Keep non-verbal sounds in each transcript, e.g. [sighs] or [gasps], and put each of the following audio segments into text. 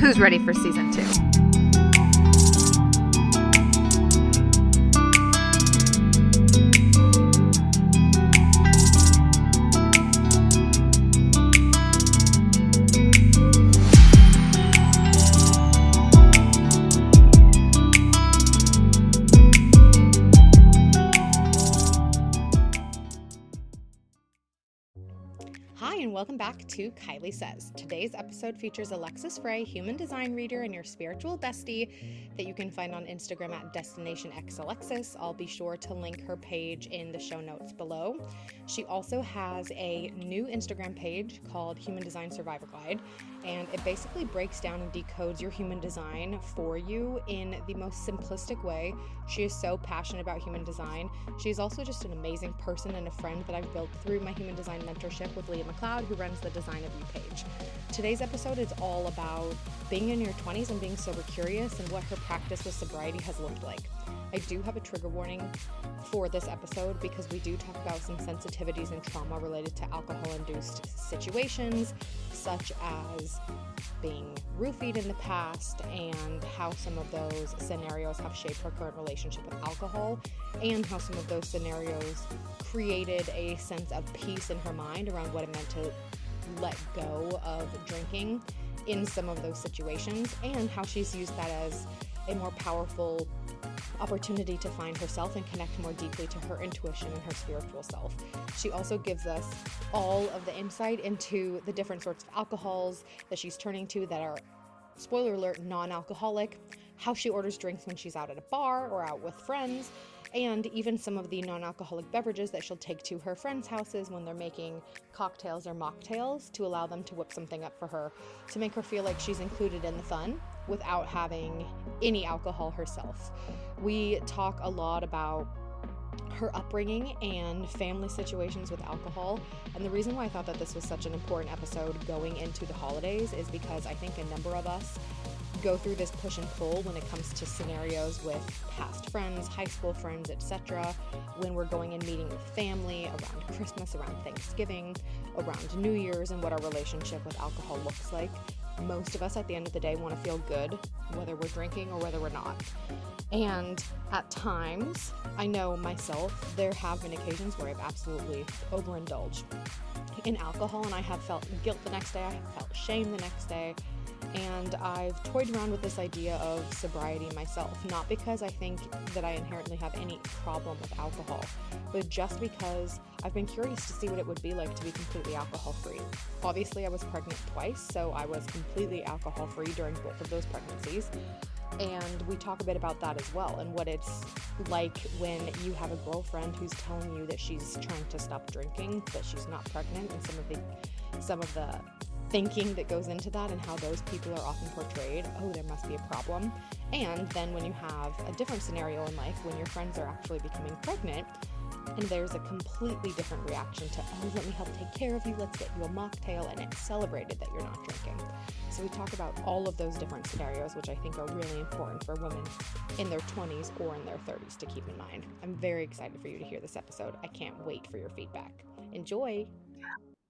Who's ready for season two? Welcome back to Kylie Says. Today's episode features Alexis Frey, human design reader and your spiritual bestie, that you can find on Instagram at Destination X Alexis. I'll be sure to link her page in the show notes below. She also has a new Instagram page called Human Design Survivor Guide, and it basically breaks down and decodes your human design for you in the most simplistic way. She is so passionate about human design. She is also just an amazing person and a friend that I've built through my human design mentorship with Leah McLeod who runs the Design of You page. Today's episode is all about being in your 20s and being sober curious and what her practice with sobriety has looked like. I do have a trigger warning for this episode because we do talk about some sensitivities and trauma related to alcohol induced situations, such as being roofied in the past and how some of those scenarios have shaped her current relationship with alcohol, and how some of those scenarios created a sense of peace in her mind around what it meant to let go of drinking in some of those situations, and how she's used that as a more powerful opportunity to find herself and connect more deeply to her intuition and her spiritual self. She also gives us all of the insight into the different sorts of alcohols that she's turning to that are, spoiler alert, non alcoholic, how she orders drinks when she's out at a bar or out with friends, and even some of the non alcoholic beverages that she'll take to her friends' houses when they're making cocktails or mocktails to allow them to whip something up for her to make her feel like she's included in the fun without having any alcohol herself. We talk a lot about her upbringing and family situations with alcohol. And the reason why I thought that this was such an important episode going into the holidays is because I think a number of us go through this push and pull when it comes to scenarios with past friends, high school friends, etc. When we're going and meeting with family around Christmas, around Thanksgiving, around New Year's, and what our relationship with alcohol looks like. Most of us at the end of the day want to feel good, whether we're drinking or whether we're not. And at times, I know myself, there have been occasions where I've absolutely overindulged in alcohol and I have felt guilt the next day, I have felt shame the next day, and I've toyed around with this idea of sobriety myself, not because I think that I inherently have any problem with alcohol, but just because I've been curious to see what it would be like to be completely alcohol free. Obviously, I was pregnant twice, so I was completely alcohol free during both of those pregnancies. And we talk a bit about that as well, and what it's like when you have a girlfriend who's telling you that she's trying to stop drinking, but she's not pregnant, and some of the some of the thinking that goes into that and how those people are often portrayed oh, there must be a problem. And then when you have a different scenario in life, when your friends are actually becoming pregnant, and there's a completely different reaction to, oh, let me help take care of you, let's get you a mocktail, and it's celebrated that you're not drinking. So we talk about all of those different scenarios, which I think are really important for women in their 20s or in their 30s to keep in mind. I'm very excited for you to hear this episode. I can't wait for your feedback. Enjoy!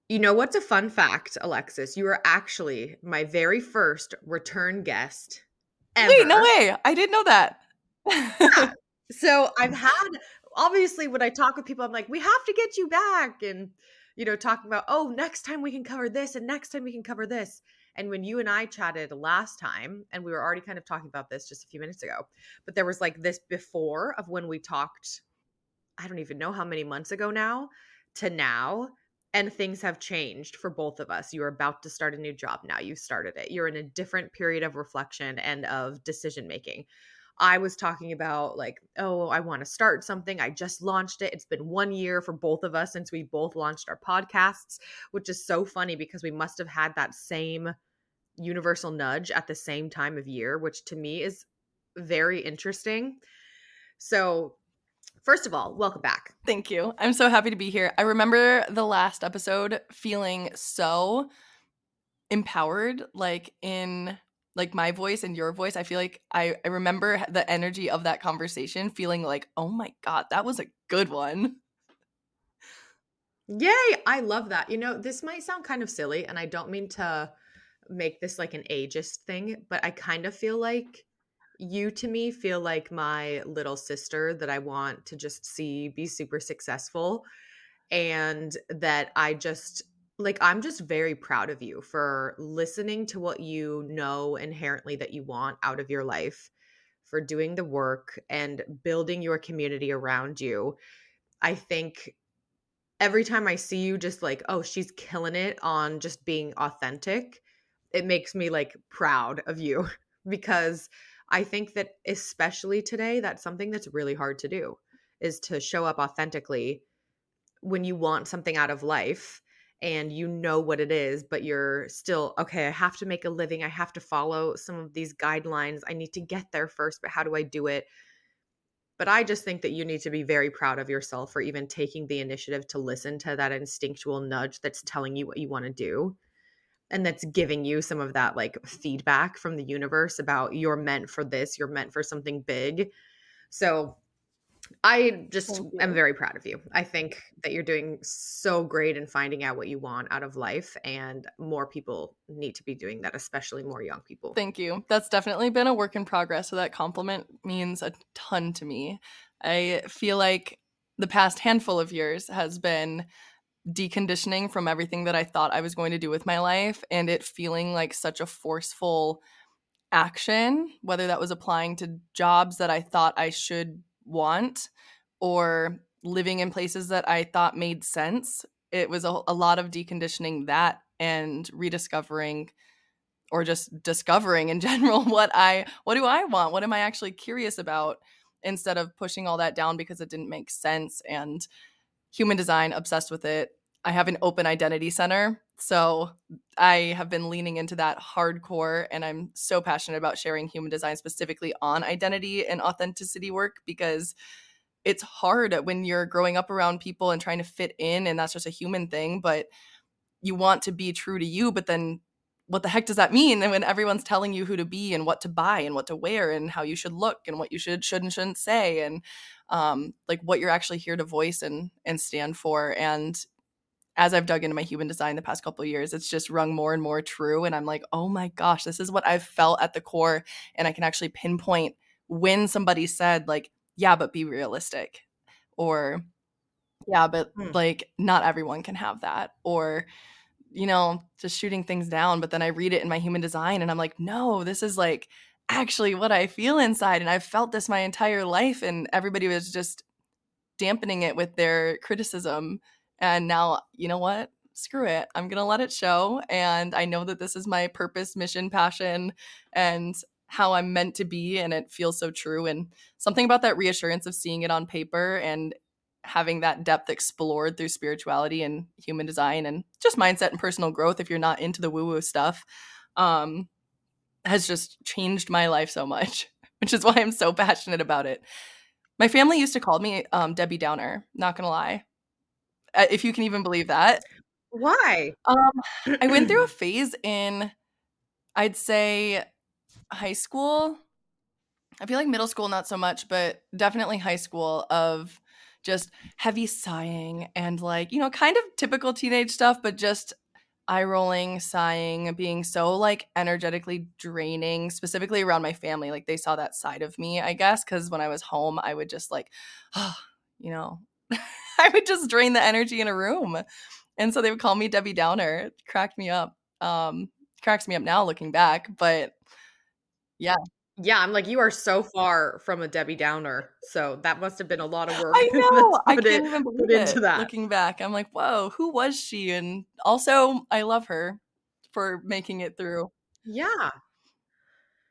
You know what's a fun fact, Alexis? You were actually my very first return guest. Ever. Wait, no way. I didn't know that. yeah. [laughs] So I've had obviously when I talk with people, I'm like, we have to get you back. And, you know, talking about, oh, next time we can cover this and next time we can cover this. And when you and I chatted last time, and we were already kind of talking about this just a few minutes ago, but there was like this before of when we talked, I don't even know how many months ago now to now and things have changed for both of us. You're about to start a new job now. You started it. You're in a different period of reflection and of decision making. I was talking about like, oh, I want to start something. I just launched it. It's been one year for both of us since we both launched our podcasts, which is so funny because we must have had that same universal nudge at the same time of year, which to me is very interesting. So First of all, welcome back. Thank you. I'm so happy to be here. I remember the last episode feeling so empowered, like in like my voice and your voice. I feel like I, I remember the energy of that conversation feeling like, oh my God, that was a good one. Yay. I love that. You know, this might sound kind of silly, and I don't mean to make this like an ageist thing, but I kind of feel like you to me feel like my little sister that I want to just see be super successful and that I just like I'm just very proud of you for listening to what you know inherently that you want out of your life, for doing the work and building your community around you. I think every time I see you just like, oh, she's killing it on just being authentic, it makes me like proud of you [laughs] because I think that especially today that's something that's really hard to do is to show up authentically when you want something out of life and you know what it is, but you're still, okay, I have to make a living. I have to follow some of these guidelines. I need to get there first, but how do I do it? But I just think that you need to be very proud of yourself for even taking the initiative to listen to that instinctual nudge that's telling you what you want to do and that's giving you some of that like feedback from the universe about you're meant for this, you're meant for something big. So I just am very proud of you. I think that you're doing so great in finding out what you want out of life, and more people need to be doing that, especially more young people. Thank you. That's definitely been a work in progress. So that compliment means a ton to me. I feel like the past handful of years has been deconditioning from everything that I thought I was going to do with my life and it feeling like such a forceful action, whether that was applying to jobs that I thought I should want or living in places that I thought made sense. It was a, a lot of deconditioning that and rediscovering or just discovering in [laughs] general what I what do I want? What am I actually curious about instead of pushing all that down because it didn't make sense and human design obsessed with it. I have an open identity center so I have been leaning into that hardcore, and I'm so passionate about sharing human design specifically on identity and authenticity work because it's hard when you're growing up around people and trying to fit in, and that's just a human thing. But you want to be true to you, but then what the heck does that mean? And when everyone's telling you who to be and what to buy and what to wear and how you should look and what you should should and shouldn't say and um, like what you're actually here to voice and and stand for and as I've dug into my human design the past couple years, it's just rung more and more true. And I'm like, oh my gosh, this is what I've felt at the core. And I can actually pinpoint when somebody said, like, yeah, but be realistic. Or, yeah, but hmm. like, not everyone can have that. Or, you know, just shooting things down. But then I read it in my human design and I'm like, no, this is like actually what I feel inside. And I've felt this my entire life. And everybody was just dampening it with their criticism and now, you know what? Screw it. I'm going to let it show. And I know that this is my purpose, mission, passion, and how I'm meant to be. And it feels so true. And something about that reassurance of seeing it on paper and having that depth explored through spirituality and human design and just mindset and personal growth if you're not into the woo woo stuff um, has just changed my life so much, [laughs] which is why I'm so passionate about it. My family used to call me um, Debbie Downer, not gonna lie. Uh, if you can even believe that. Why? Um, I went through a [clears throat] phase in, I'd say, high school. I feel like middle school, not so much, but definitely high school of just heavy sighing and like, you know, kind of typical teenage stuff, but just eye rolling, sighing, being so like energetically draining, specifically around my family. Like they saw that side of me, I guess, because when I was home, I would just like, oh, [sighs] you know, [laughs] I would just drain the energy in a room. And so they would call me Debbie Downer. It cracked me up. Um, cracks me up now looking back, but yeah. Yeah, I'm like, you are so [laughs] far from a Debbie Downer. So that must have been a lot of work. I [laughs] know. I can't it, even believe it. Into that. Looking back, I'm like, whoa, who was she? And also, I love her for making it through. Yeah.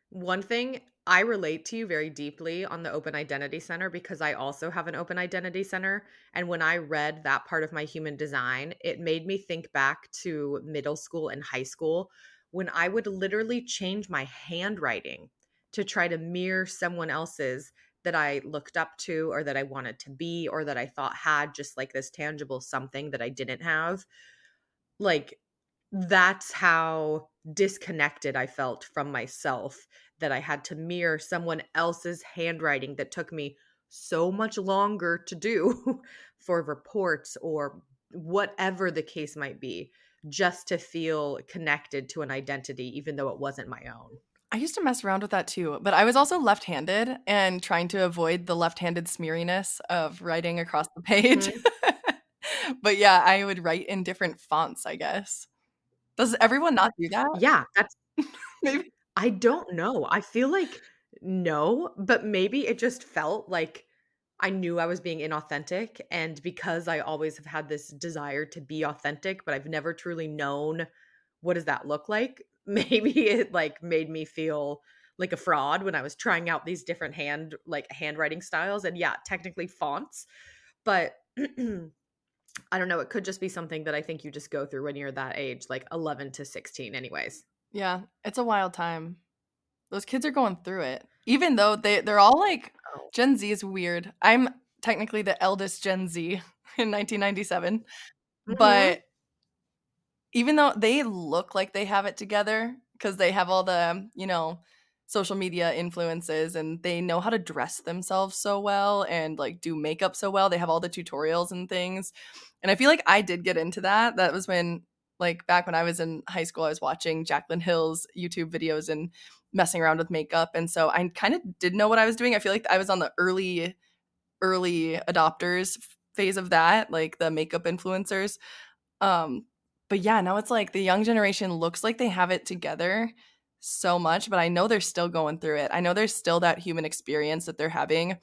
One thing I relate to you very deeply on the Open Identity Center because I also have an Open Identity Center. And when I read that part of my human design, it made me think back to middle school and high school when I would literally change my handwriting to try to mirror someone else's that I looked up to or that I wanted to be or that I thought had just like this tangible something that I didn't have. Like, that's how disconnected I felt from myself that I had to mirror someone else's handwriting that took me so much longer to do [laughs] for reports or whatever the case might be just to feel connected to an identity, even though it wasn't my own. I used to mess around with that too, but I was also left handed and trying to avoid the left handed smeariness of writing across the page. Mm-hmm. [laughs] but yeah, I would write in different fonts, I guess. Does everyone not do that? Yeah, that's [laughs] maybe. I don't know. I feel like no, but maybe it just felt like I knew I was being inauthentic. And because I always have had this desire to be authentic, but I've never truly known what does that look like, [laughs] maybe it like made me feel like a fraud when I was trying out these different hand like handwriting styles and yeah, technically fonts. But [clears throat] I don't know, it could just be something that I think you just go through when you're that age, like 11 to 16 anyways. Yeah, it's a wild time. Those kids are going through it. Even though they they're all like oh. Gen Z is weird. I'm technically the eldest Gen Z [laughs] in 1997. Mm-hmm. But even though they look like they have it together because they have all the, you know, social media influences and they know how to dress themselves so well and like do makeup so well. They have all the tutorials and things. And I feel like I did get into that. That was when like back when I was in high school, I was watching Jaclyn Hill's YouTube videos and messing around with makeup. And so I kind of did know what I was doing. I feel like I was on the early, early adopters phase of that, like the makeup influencers. Um, but yeah, now it's like the young generation looks like they have it together so much, but I know they're still going through it. I know there's still that human experience that they're having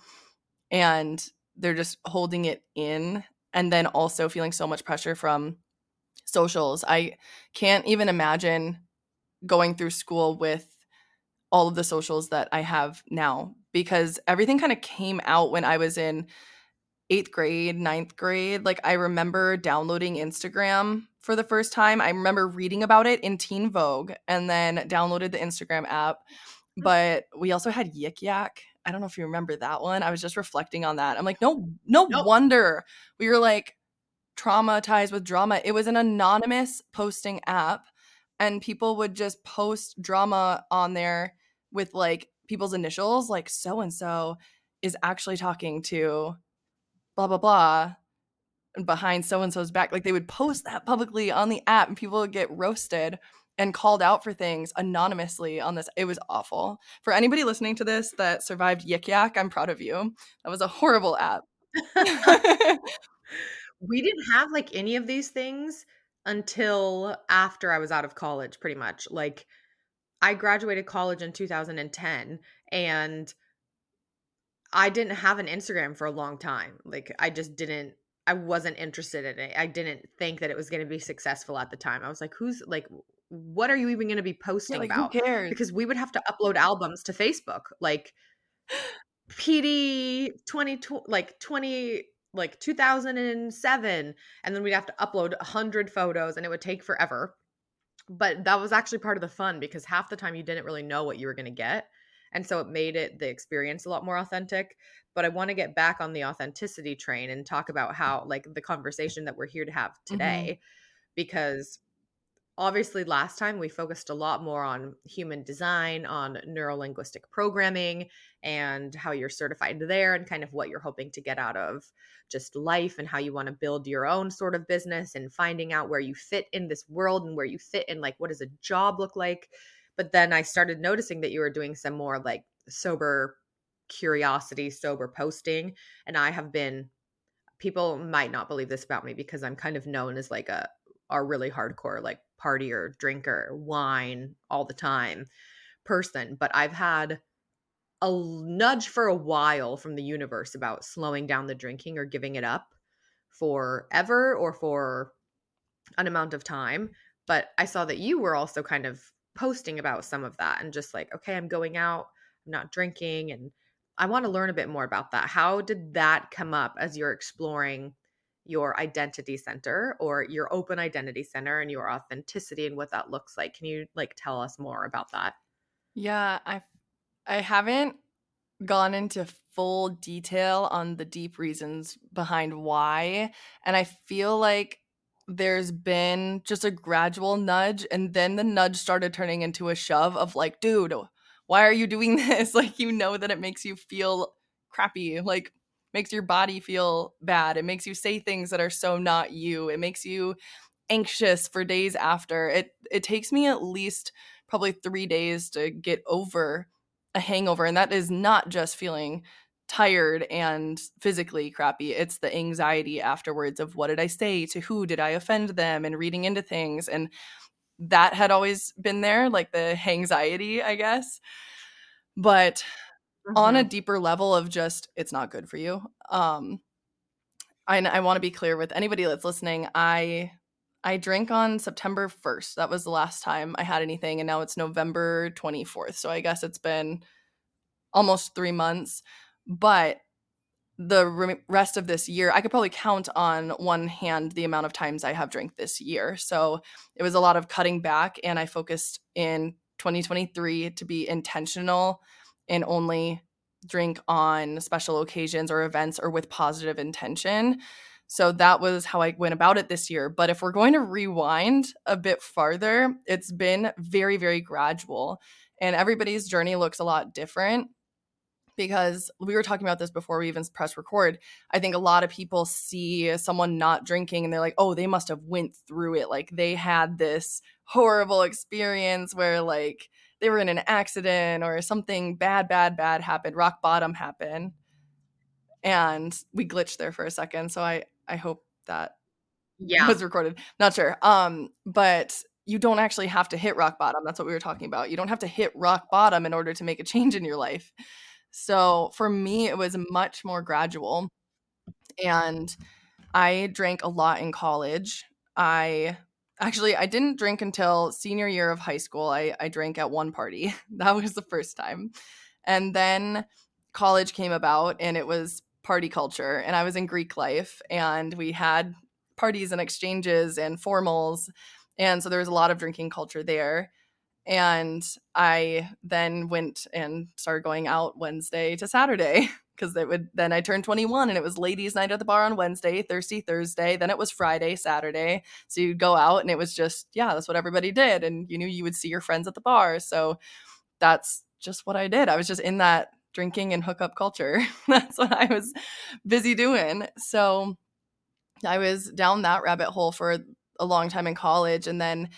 and they're just holding it in and then also feeling so much pressure from socials. I can't even imagine going through school with all of the socials that I have now because everything kind of came out when I was in eighth grade, ninth grade. Like I remember downloading Instagram for the first time. I remember reading about it in Teen Vogue and then downloaded the Instagram app. Mm. But we also had Yik Yak. I don't know if you remember that one. I was just reflecting on that. I'm like, no, no nope. wonder we were like traumatized with drama. It was an anonymous posting app, and people would just post drama on there with like people's initials, like so and so is actually talking to blah blah blah behind so and so's back. Like they would post that publicly on the app and people would get roasted and called out for things anonymously on this. It was awful. For anybody listening to this that survived Yik Yak, I'm proud of you. That was a horrible app. [laughs] we didn't have like any of these things until after I was out of college, pretty much. Like I graduated college in 2010 and I didn't have an Instagram for a long time. Like I just didn't I wasn't interested in it. I didn't think that it was going to be successful at the time. I was like, who's like what are you even going to be posting yeah, like, about? Who cares? Because we would have to upload albums to Facebook. Like PD 20 like 20 like 2007 and then we'd have to upload 100 photos and it would take forever. But that was actually part of the fun because half the time you didn't really know what you were going to get. And so it made it the experience a lot more authentic but I want to get back on the authenticity train and talk about how like the conversation that we're here to have mm-hmm. today mm-hmm. because obviously last time we focused a lot more on human design on neurolinguistic programming and how you're certified there and kind of what you're hoping to get out of just life and how you want to build your own sort of business and finding out where you fit in this world and where you fit in like what does a job look like but then i started noticing that you were doing some more like sober curiosity sober posting and i have been people might not believe this about me because i'm kind of known as like a a really hardcore like partier drinker wine all the time person but i've had a nudge for a while from the universe about slowing down the drinking or giving it up forever or for an amount of time but i saw that you were also kind of posting about some of that and just like okay i'm going out i'm not drinking and I want to learn a bit more about that. How did that come up as you're exploring your identity center or your open identity center and your authenticity and what that looks like? Can you like tell us more about that? Yeah, I I haven't gone into full detail on the deep reasons behind why, and I feel like there's been just a gradual nudge and then the nudge started turning into a shove of like, dude, why are you doing [laughs] this? Like, you know that it makes you feel crappy, like, makes your body feel bad. It makes you say things that are so not you. It makes you anxious for days after. It it takes me at least probably 3 days to get over a hangover and that is not just feeling tired and physically crappy. It's the anxiety afterwards of what did I say to who did I offend them and reading into things and that had always been there like the anxiety, I guess. But mm-hmm. on a mm-hmm. deeper level of just it's not good for you. Um I I want to be clear with anybody that's listening. I I drank on September 1st. That was the last time I had anything and now it's November 24th. So I guess it's been almost 3 months but the rest of this year i could probably count on one hand the amount of times i have drank this year. So it was a lot of cutting back and i focused in 2023 to be intentional and only drink on special occasions or events or with positive intention. So that was how i went about it this year. But if we're going to rewind a bit farther it's been very very gradual and everybody's journey looks a lot different because we were talking about this before we even press record. I think a lot of people see someone not drinking and they're like oh they must have went through it. Like they had this horrible experience where like they were in an accident or something bad bad bad happened rock bottom happened and we glitched there for a second. So i i hope that yeah. was recorded. Not sure. Um but you don't actually have to hit rock bottom. That's what we were talking about. You don't have to hit rock bottom in order to make a change in your life so for me, it was much more gradual. And I drank a lot in college. I actually I didn't drink until senior year of high school. I, I drank at one party. [laughs] that was the first time. And then college came about and it was party culture. And I was in Greek life and we had parties and exchanges and formals. And so there was a lot of drinking culture there and I then went and started going out Wednesday to Saturday [laughs] because it would then I turned 21 and it was ladies night at the bar on Wednesday, Thirsty Thursday, then it was Friday, Saturday. So you'd go out and it was just yeah, that's what everybody did and you knew you would see your friends at the bar. So that's just what I did. I was just in that drinking and hookup culture. [laughs] that's what I was busy doing. So I was down that rabbit hole for a long time in college and then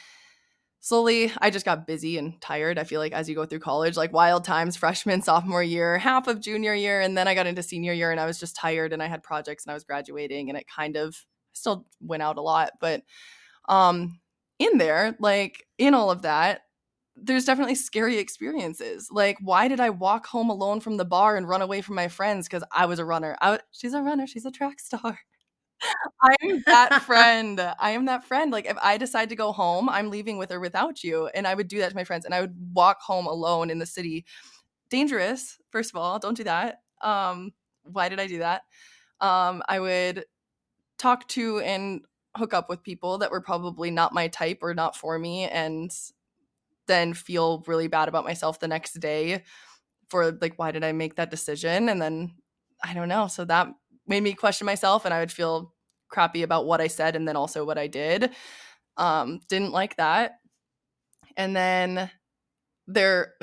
slowly i just got busy and tired i feel like as you go through college like wild times freshman [laughs] sophomore year half of junior year and then i got into senior year and i was just tired and i had projects and i was graduating and it kind of still went out a lot but um in there like in all of that there's definitely scary experiences. Like why did i walk home alone from the bar and run away from my friends because i was a runner. I, she's a runner she's a track star I'm that [laughs] friend. I am that friend. Like if I decide to go home, I'm leaving with or without you. And I would do that to my friends and I would walk home alone in the city. Dangerous, first of all. Don't do that. Um, why did I do that? Um, I would talk to and hook up with people that were probably not my type or not for me and then feel really bad about myself the next day for like why did I make that decision? And then I don't know. So that made me question myself and I would feel crappy about what I said and then also what I did. Um, didn't like that. And then there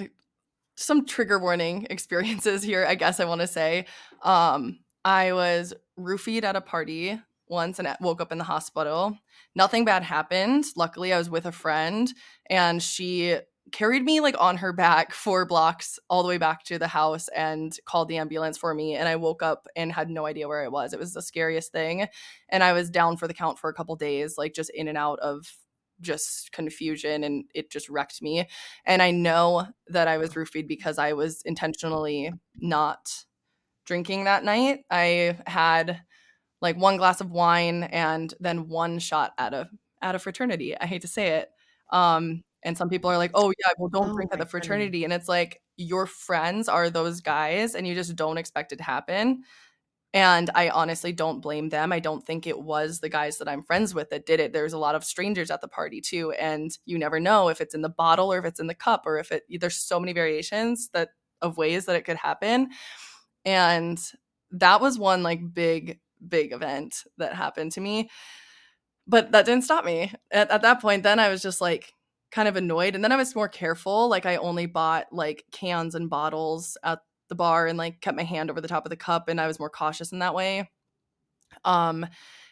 some trigger warning [laughs] experiences here, I guess I want to say. Um, I was roofied at a party once and woke up in the hospital. Nothing bad happened. Luckily, I was with a friend and she carried me like on her back four blocks all the way back to the house and called the ambulance for me and i woke up and had no idea where i was. It was the scariest thing and i was down for the count for a couple days like just in and out of just confusion and it just wrecked me. And i know that i was roofied because i was intentionally not drinking that night. I had like one glass of wine and then one shot at a at a fraternity. I hate to say it. Um and some people are like, oh, yeah, well, don't oh, drink at the fraternity. And it's like, your friends are those guys and you just don't expect it to happen. And I honestly don't blame them. I don't think it was the guys that I'm friends with that did it. There's a lot of strangers at the party too. And you never know if it's in the bottle or if it's in the cup or if it, there's so many variations that of ways that it could happen. And that was one like big, big event that happened to me. But that didn't stop me. At, at that point, then I was just like, kind of annoyed and then i was more careful like i only bought like cans and bottles at the bar and like kept my hand over the top of the cup and i was more cautious in that way. Um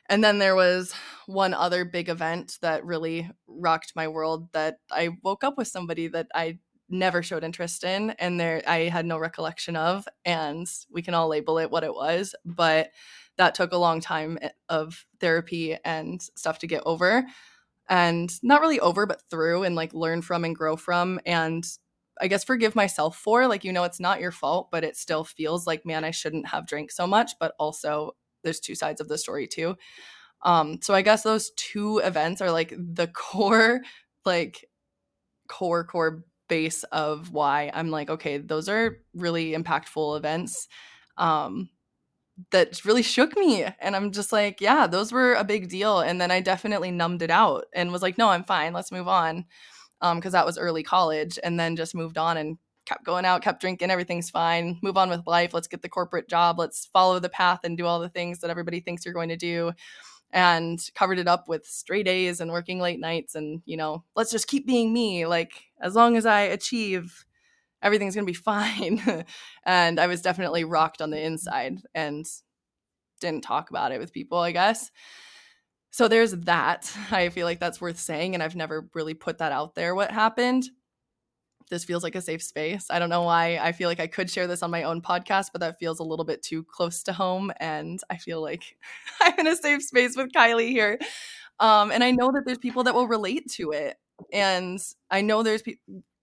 And then there was one other big event that really rocked my world that I woke up with somebody that I never showed interest in and there I had no recollection of and we can all label it what it was, but that took a long time eh, of therapy and stuff to get over and not really over but through and like learn from and grow from and I guess forgive myself for like you know it's not your fault but it still feels like man I shouldn't have drank so much but also there's two sides of the story too. Um so I guess those two events are like the core [laughs] like core core base of why I'm like okay those are really impactful events um that really shook me and i'm just like yeah those were a big deal and then i definitely numbed it out and was like no i'm fine let's move on um because that was early college and then just moved on and kept going out kept drinking everything's fine move on with life let's get the corporate job let's follow the path and do all the things that everybody thinks you're going to do and covered it up with straight A's and working late nights and you know let's just keep being me like as long as i achieve everything's going to be [laughs] fine. and I was definitely rocked on the inside and didn't talk about it with people, I guess. So there's that. [laughs] I feel like that's worth saying. And I've never really put that out there, what happened. This feels like a safe space. I don't know why I feel like I could share this on my own podcast, but that feels a little bit too close to home. And I feel like [laughs] I'm in a safe space with Kylie here. Um, and I know that there's people that will relate to it. And I know there's pe-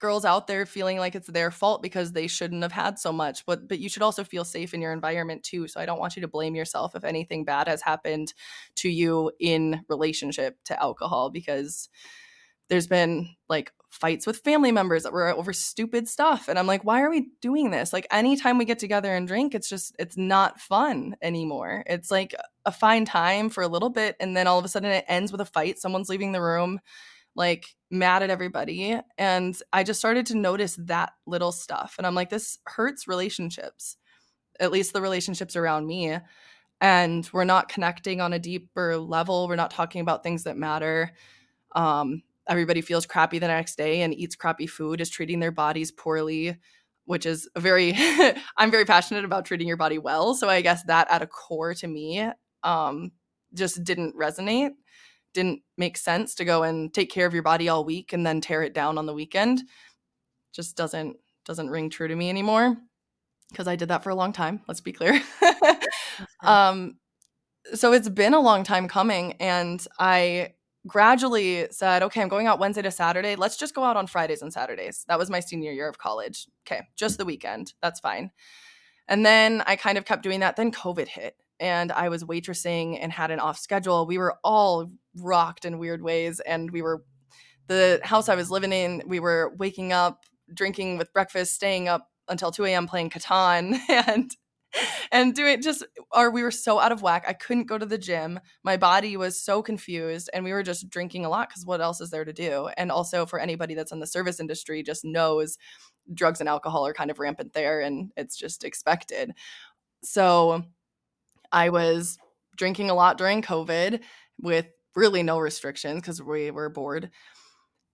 girls out there feeling like it's their fault because they shouldn't have had so much but but you should also feel safe in your environment too so i don't want you to blame yourself if anything bad has happened to you in relationship to alcohol because there's been like fights with family members that were over stupid stuff and i'm like why are we doing this? Like anytime we get together and drink it's just it's not fun anymore. It's like a fine time for a little bit and then all of a sudden it ends with a fight someone's leaving the room like mad at everybody. And I just started to notice that little stuff. And I'm like, this hurts relationships, at least the relationships around me. And we're not connecting on a deeper level. We're not talking about things that matter. Um, everybody feels crappy the next day and eats crappy food, is treating their bodies poorly, which is a very, [laughs] I'm very passionate about treating your body well. So I guess that at a core to me um, just didn't resonate didn't make sense to go and take care of your body all week and then tear it down on the weekend just doesn't doesn't ring true to me anymore because I did that for a long time let's be clear. [laughs] Um so it's been a long time coming and I gradually said okay I'm going out Wednesday to Saturday. Let's just go out on Fridays and Saturdays. That was my senior year of college. Okay just the weekend. That's fine. And then I kind of kept doing that. Then covid hit and I was waitressing and had an off schedule. We were all rocked in weird ways. And we were, the house I was living in, we were waking up, drinking with breakfast, staying up until 2 a.m. playing Catan [laughs] and and doing just or we were so out of whack. I couldn't go to the gym. My body was so confused and we were just drinking a lot because what else is there to do? And also for anybody that's in the service industry just knows drugs and alcohol are kind of rampant there and it's just expected. So I was drinking a lot during COVID with really no restrictions because we were bored.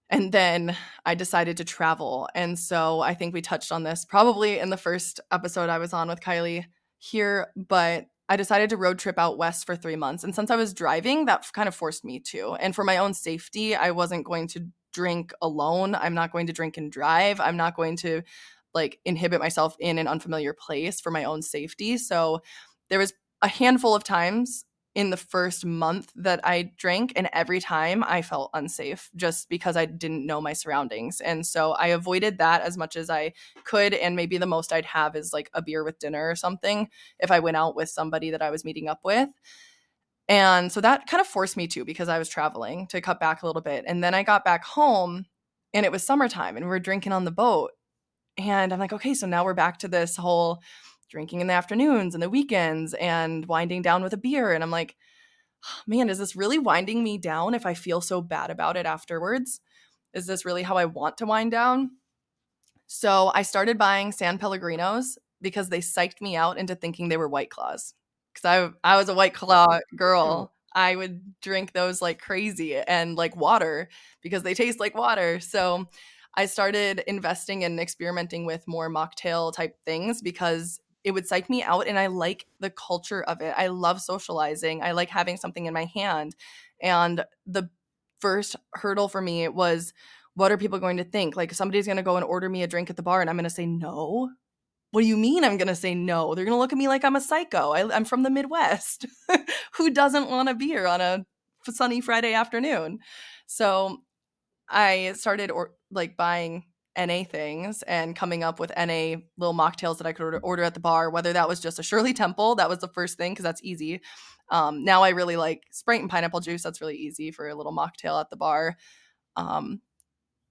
And then I decided to travel. And so I think we touched on this probably in the first episode I was on with Kylie here, but I decided to road trip out west for three months. And since I was driving, that kind of forced me to. And for my own safety, I wasn't going to drink alone. I'm not going to drink and drive. I'm not going to like inhibit myself in an unfamiliar place for my own safety. So there was a handful of times in the first month that I drank, and every time I felt unsafe just because I didn't know my surroundings. And so I avoided that as much as I could. And maybe the most I'd have is like a beer with dinner or something if I went out with somebody that I was meeting up with. And so that kind of forced me to because I was traveling to cut back a little bit. And then I got back home and it was summertime and we were drinking on the boat. And I'm like, okay, so now we're back to this whole drinking in the afternoons and the weekends and winding down with a beer. And I'm like, ah, man, is this really winding me down if I feel so bad about it afterwards? Is this really how I want to wind down? So I started buying San Pellegrinos because they psyched me out into thinking they were White Claws. Because I, I was a White Claw oh, girl. I would drink those like crazy and like water because they taste like water. So I started investing and experimenting with more mocktail type things because it would psych me out and I like the culture of it. I love socializing. I like having something in my hand. And the first hurdle for me was what are people going to think? Like somebody's going to go and order me a drink at the bar and I'm going to say no. What do you mean I'm going to say no? They're going to look at me like I'm a psycho. I, am from the Midwest. [laughs] Who doesn't want a beer on a sunny Friday afternoon? So I started or like buying NA things and coming up with NA little mocktails that I could order, order at the bar, whether that was just a Shirley Temple, that was the first thing because that's easy. Um, now I really like Sprite and pineapple juice. That's really easy for a little mocktail at the bar. Um,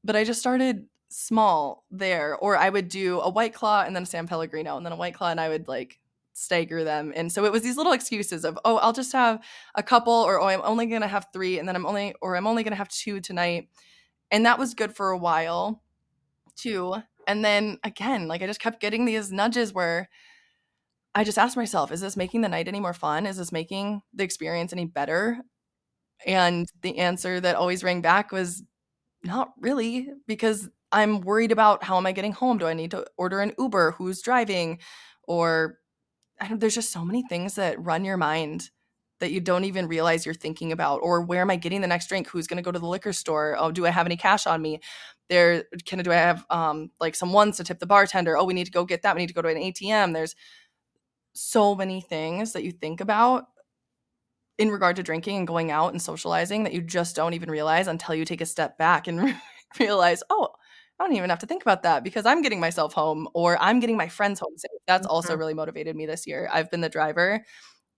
but I just started small there, or I would do a White Claw and then a San Pellegrino and then a White Claw, and I would like stagger them. And so it was these little excuses of, oh, I'll just have a couple, or oh, I'm only gonna have three, and then I'm only, or I'm only gonna have two tonight. And that was good for a while too. And then again, like I just kept getting these nudges where I just asked myself, is this making the night any more fun? Is this making the experience any better? And the answer that always rang back was not really, because I'm worried about how am I getting home? Do I need to order an Uber? Who's driving? Or there's just so many things that run your mind that you don't even realize you're thinking about or where am i getting the next drink who's going to go to the liquor store oh do i have any cash on me there can do i have um like some ones to tip the bartender oh we need to go get that we need to go to an atm there's so many things that you think about in regard to drinking and going out and socializing that you just don't even realize until you take a step back and [laughs] realize oh I don't even have to think about that because I'm getting myself home or I'm getting my friends home safe. That's mm-hmm. also really motivated me this year. I've been the driver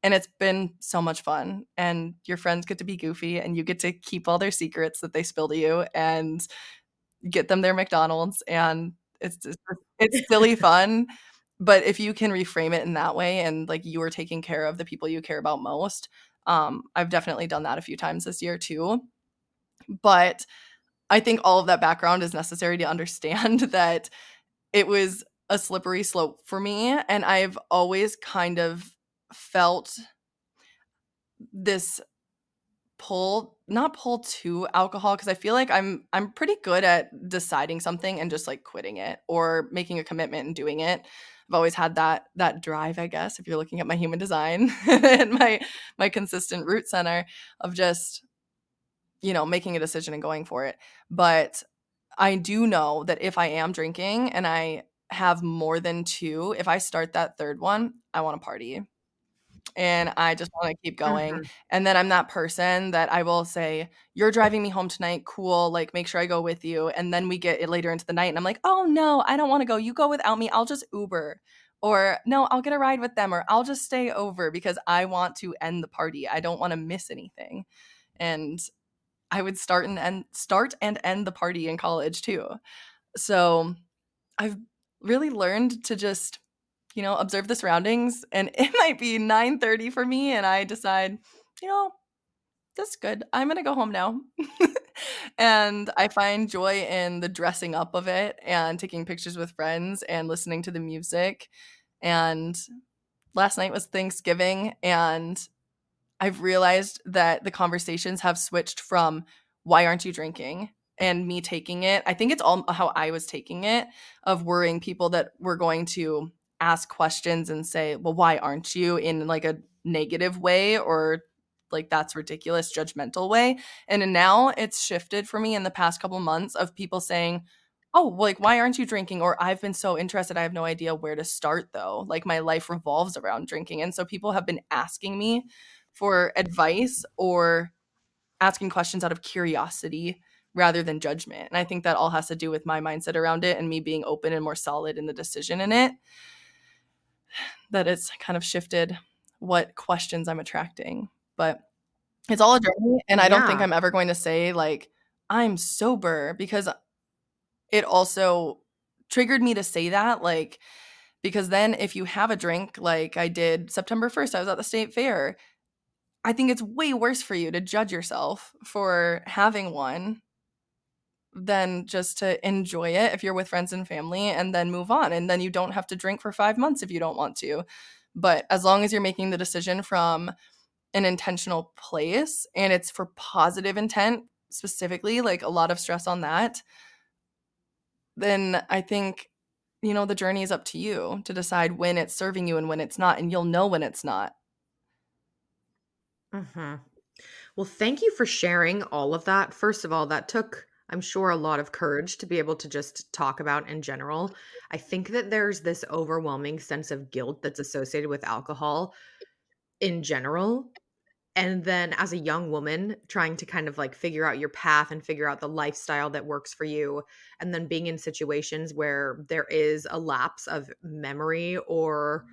and it's been so much fun and your friends get to be goofy and you get to keep all their secrets that they spill to you and get them their mcdonald's and it's just, it's silly fun but if you can reframe it in that way and like you are taking care of the people you care about most um i've definitely done that a few times this year too but i think all of that background is necessary to understand [laughs] that it was a slippery slope for me and i've always kind of felt this pull not pull to alcohol because i feel like i'm i'm pretty good at deciding something and just like quitting it or making a commitment and doing it. I've always had that that drive i guess if you're looking at my human design [laughs] and my my consistent root center of just you know making a decision and going for it. But i do know that if i am drinking and i have more than two if i start that third one i want to party and I just want to keep going. Mm-hmm. And then I'm that person that I will say, You're driving me home tonight. Cool. Like, make sure I go with you. And then we get it later into the night, and I'm like, Oh, no, I don't want to go. You go without me. I'll just Uber. Or, no, I'll get a ride with them, or I'll just stay over because I want to end the party. I don't want to miss anything. And I would start and end, start and end the party in college too. So I've really learned to just you know, observe the surroundings and [laughs] it might be 9:30 for me and I decide, you know, that's good. I'm to go home now. [laughs] and I find joy in the dressing up of it and taking pictures with friends and listening to the music. And last night was Thanksgiving and I've realized that the conversations have switched from why aren't you drinking and me taking it. I think it's all how I was taking it of worrying people that were going to ask questions and say, well, why aren't you? in like a negative way or like that's ridiculous judgmental way. And now it's shifted for me in the past couple months of people saying oh like why aren't you drinking? or i've been so interested i have no idea where to start though. Like my life revolves around drinking. And so people have been asking me for advice or asking questions out of curiosity rather than judgment. And i think that all has to do with my mindset around it and me being open and more solid in the decision in it that it's kind of shifted what questions I'm attracting. But it's all a journey. And I don't think I'm ever going to say, like, I'm sober because it also triggered me to say that. Like, because then if you have a drink, like I did September 1st, I was at the state fair. I think it's way worse for you to judge yourself for having one than just to enjoy it if you're with friends and family and then move on. And then you don't have to drink for five months if you don't want to. But as long as you're making the decision from an intentional place and it's for positive intent, specifically, like a lot of stress on that, then I think you know, the journey is up to you to decide when it's serving you and when it's not. And you'll know when it's not. Mm-hmm. Well, thank you for sharing all of that. First of all, that took, I'm sure, a lot of courage to be able to just talk about in general. I think that there's this overwhelming sense of guilt that's associated with alcohol in general. And then as a young woman, trying to kind of like figure out your path and figure out the lifestyle that works for you. And then being in situations where there is a lapse of memory or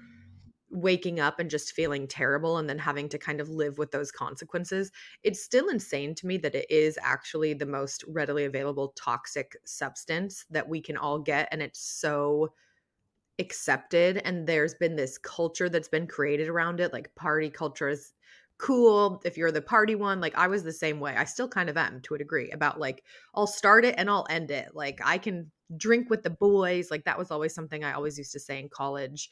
waking up and just feeling terrible and then having to kind of live with those consequences. It's still insane to me that it is actually the most readily available toxic substance that we can all get. And it's so accepted. And there's been this culture that's been created around it. Like party culture is cool if you're the party one. Like I was the same way. I still kind of am to a degree about like, I'll start it and I'll end it. Like I can drink with the boys. Like that was always something I always used to say in college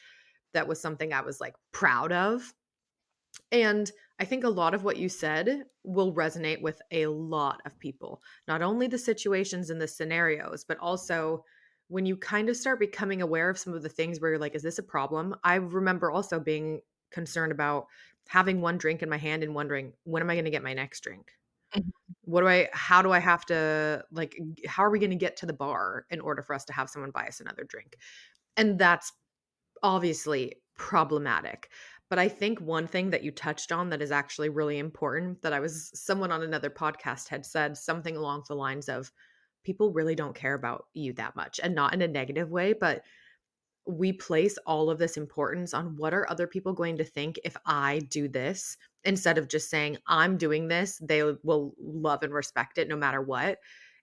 that was something I was like proud of. And I think a lot of what you said will resonate with a lot of people, not only the situations and the scenarios, but also when you kind of start becoming aware of some of the things where you're like, is this a problem? I remember also being concerned about having one drink in my hand and wondering, when am I going to get my next drink? Mm-hmm. What do I, how do I have to, like, how are we going to get to the bar in order for us to have someone buy us another drink? And that's obviously problematic. But I think one thing that you touched on that is actually really important that I was someone on another podcast had said something along the lines of people really don't care about you that much and not in a negative way, but we place all of this importance on what are other people going to think if I do this instead of just saying I'm doing this, they will love and respect it no matter what.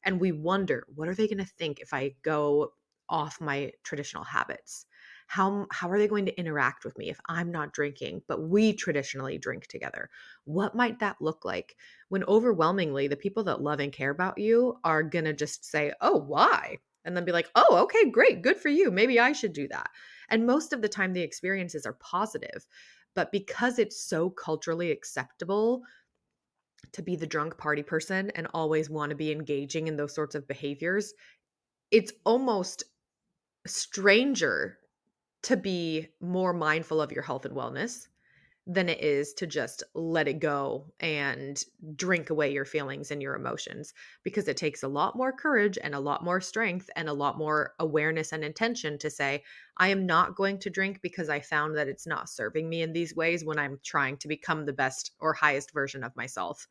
And we wonder, what are they going to think if I go off my traditional habits? How how are they going to interact with me if i'm not drinking but we traditionally drink together? What might that look like when overwhelmingly the people that love and care about you are going to just say oh why? and then be like oh okay great good for you maybe i should do that. and most of the time the experiences are positive but because it's so culturally acceptable to be the drunk party person and always want to be engaging in those sorts of behaviors it's almost stranger to be more mindful of your health and wellness than it is to just let it go and drink away your feelings and your emotions because it takes a lot more courage and a lot more strength and a lot more awareness and intention to say I am not going to drink because I found that it's not serving me in these ways when I'm trying to become the best or highest version of myself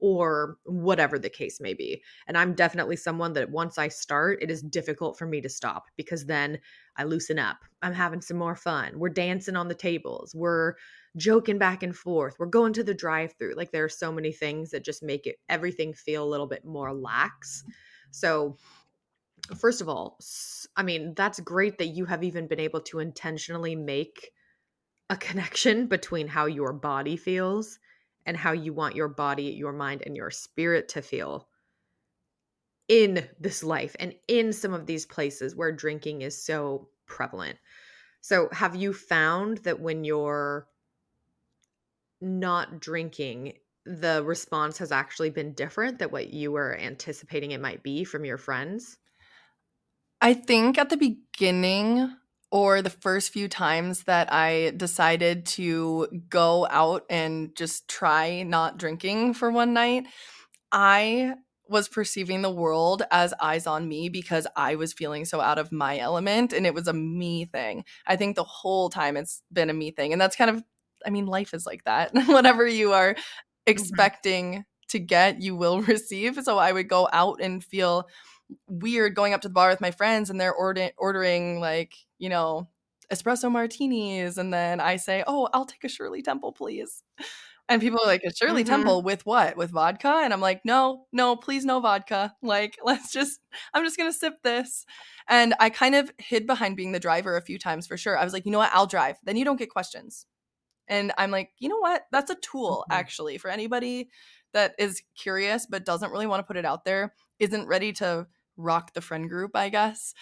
or whatever the case may be. And I'm definitely someone that once I start, it is difficult for me to stop because then I loosen up. I'm having some more fun. We're dancing on the tables. We're joking back and forth. We're going to the drive through. Like there are so many things that just make it everything feel a little bit more lax. So, first of all, I mean, that's great that you have even been able to intentionally make a connection between how your body feels and how you want your body, your mind, and your spirit to feel in this life and in some of these places where drinking is so prevalent. So, have you found that when you're not drinking, the response has actually been different than what you were anticipating it might be from your friends? I think at the beginning, or the first few times that I decided to go out and just try not drinking for one night, I was perceiving the world as eyes on me because I was feeling so out of my element and it was a me thing. I think the whole time it's been a me thing. And that's kind of, I mean, life is like that. [laughs] Whatever you are mm-hmm. expecting mm-hmm. to get, you will [laughs] receive. So I would go out and feel weird going up to the bar with my friends and they're order- ordering like you know espresso martinis and then i say oh i'll take a shirley temple please. And people are like a shirley mm-hmm. temple with what? With vodka? And i'm like no no please no vodka. Like [laughs] let's just i'm just gonna sip this. And i kind of hid behind being the driver a few times for sure. I was like you know what? I'll drive. Then you don't get questions. And i'm like you know what? That's a tool mm-hmm. actually for anybody that is curious but doesn't really want to put it out there isn't ready to rock the friend group, I guess,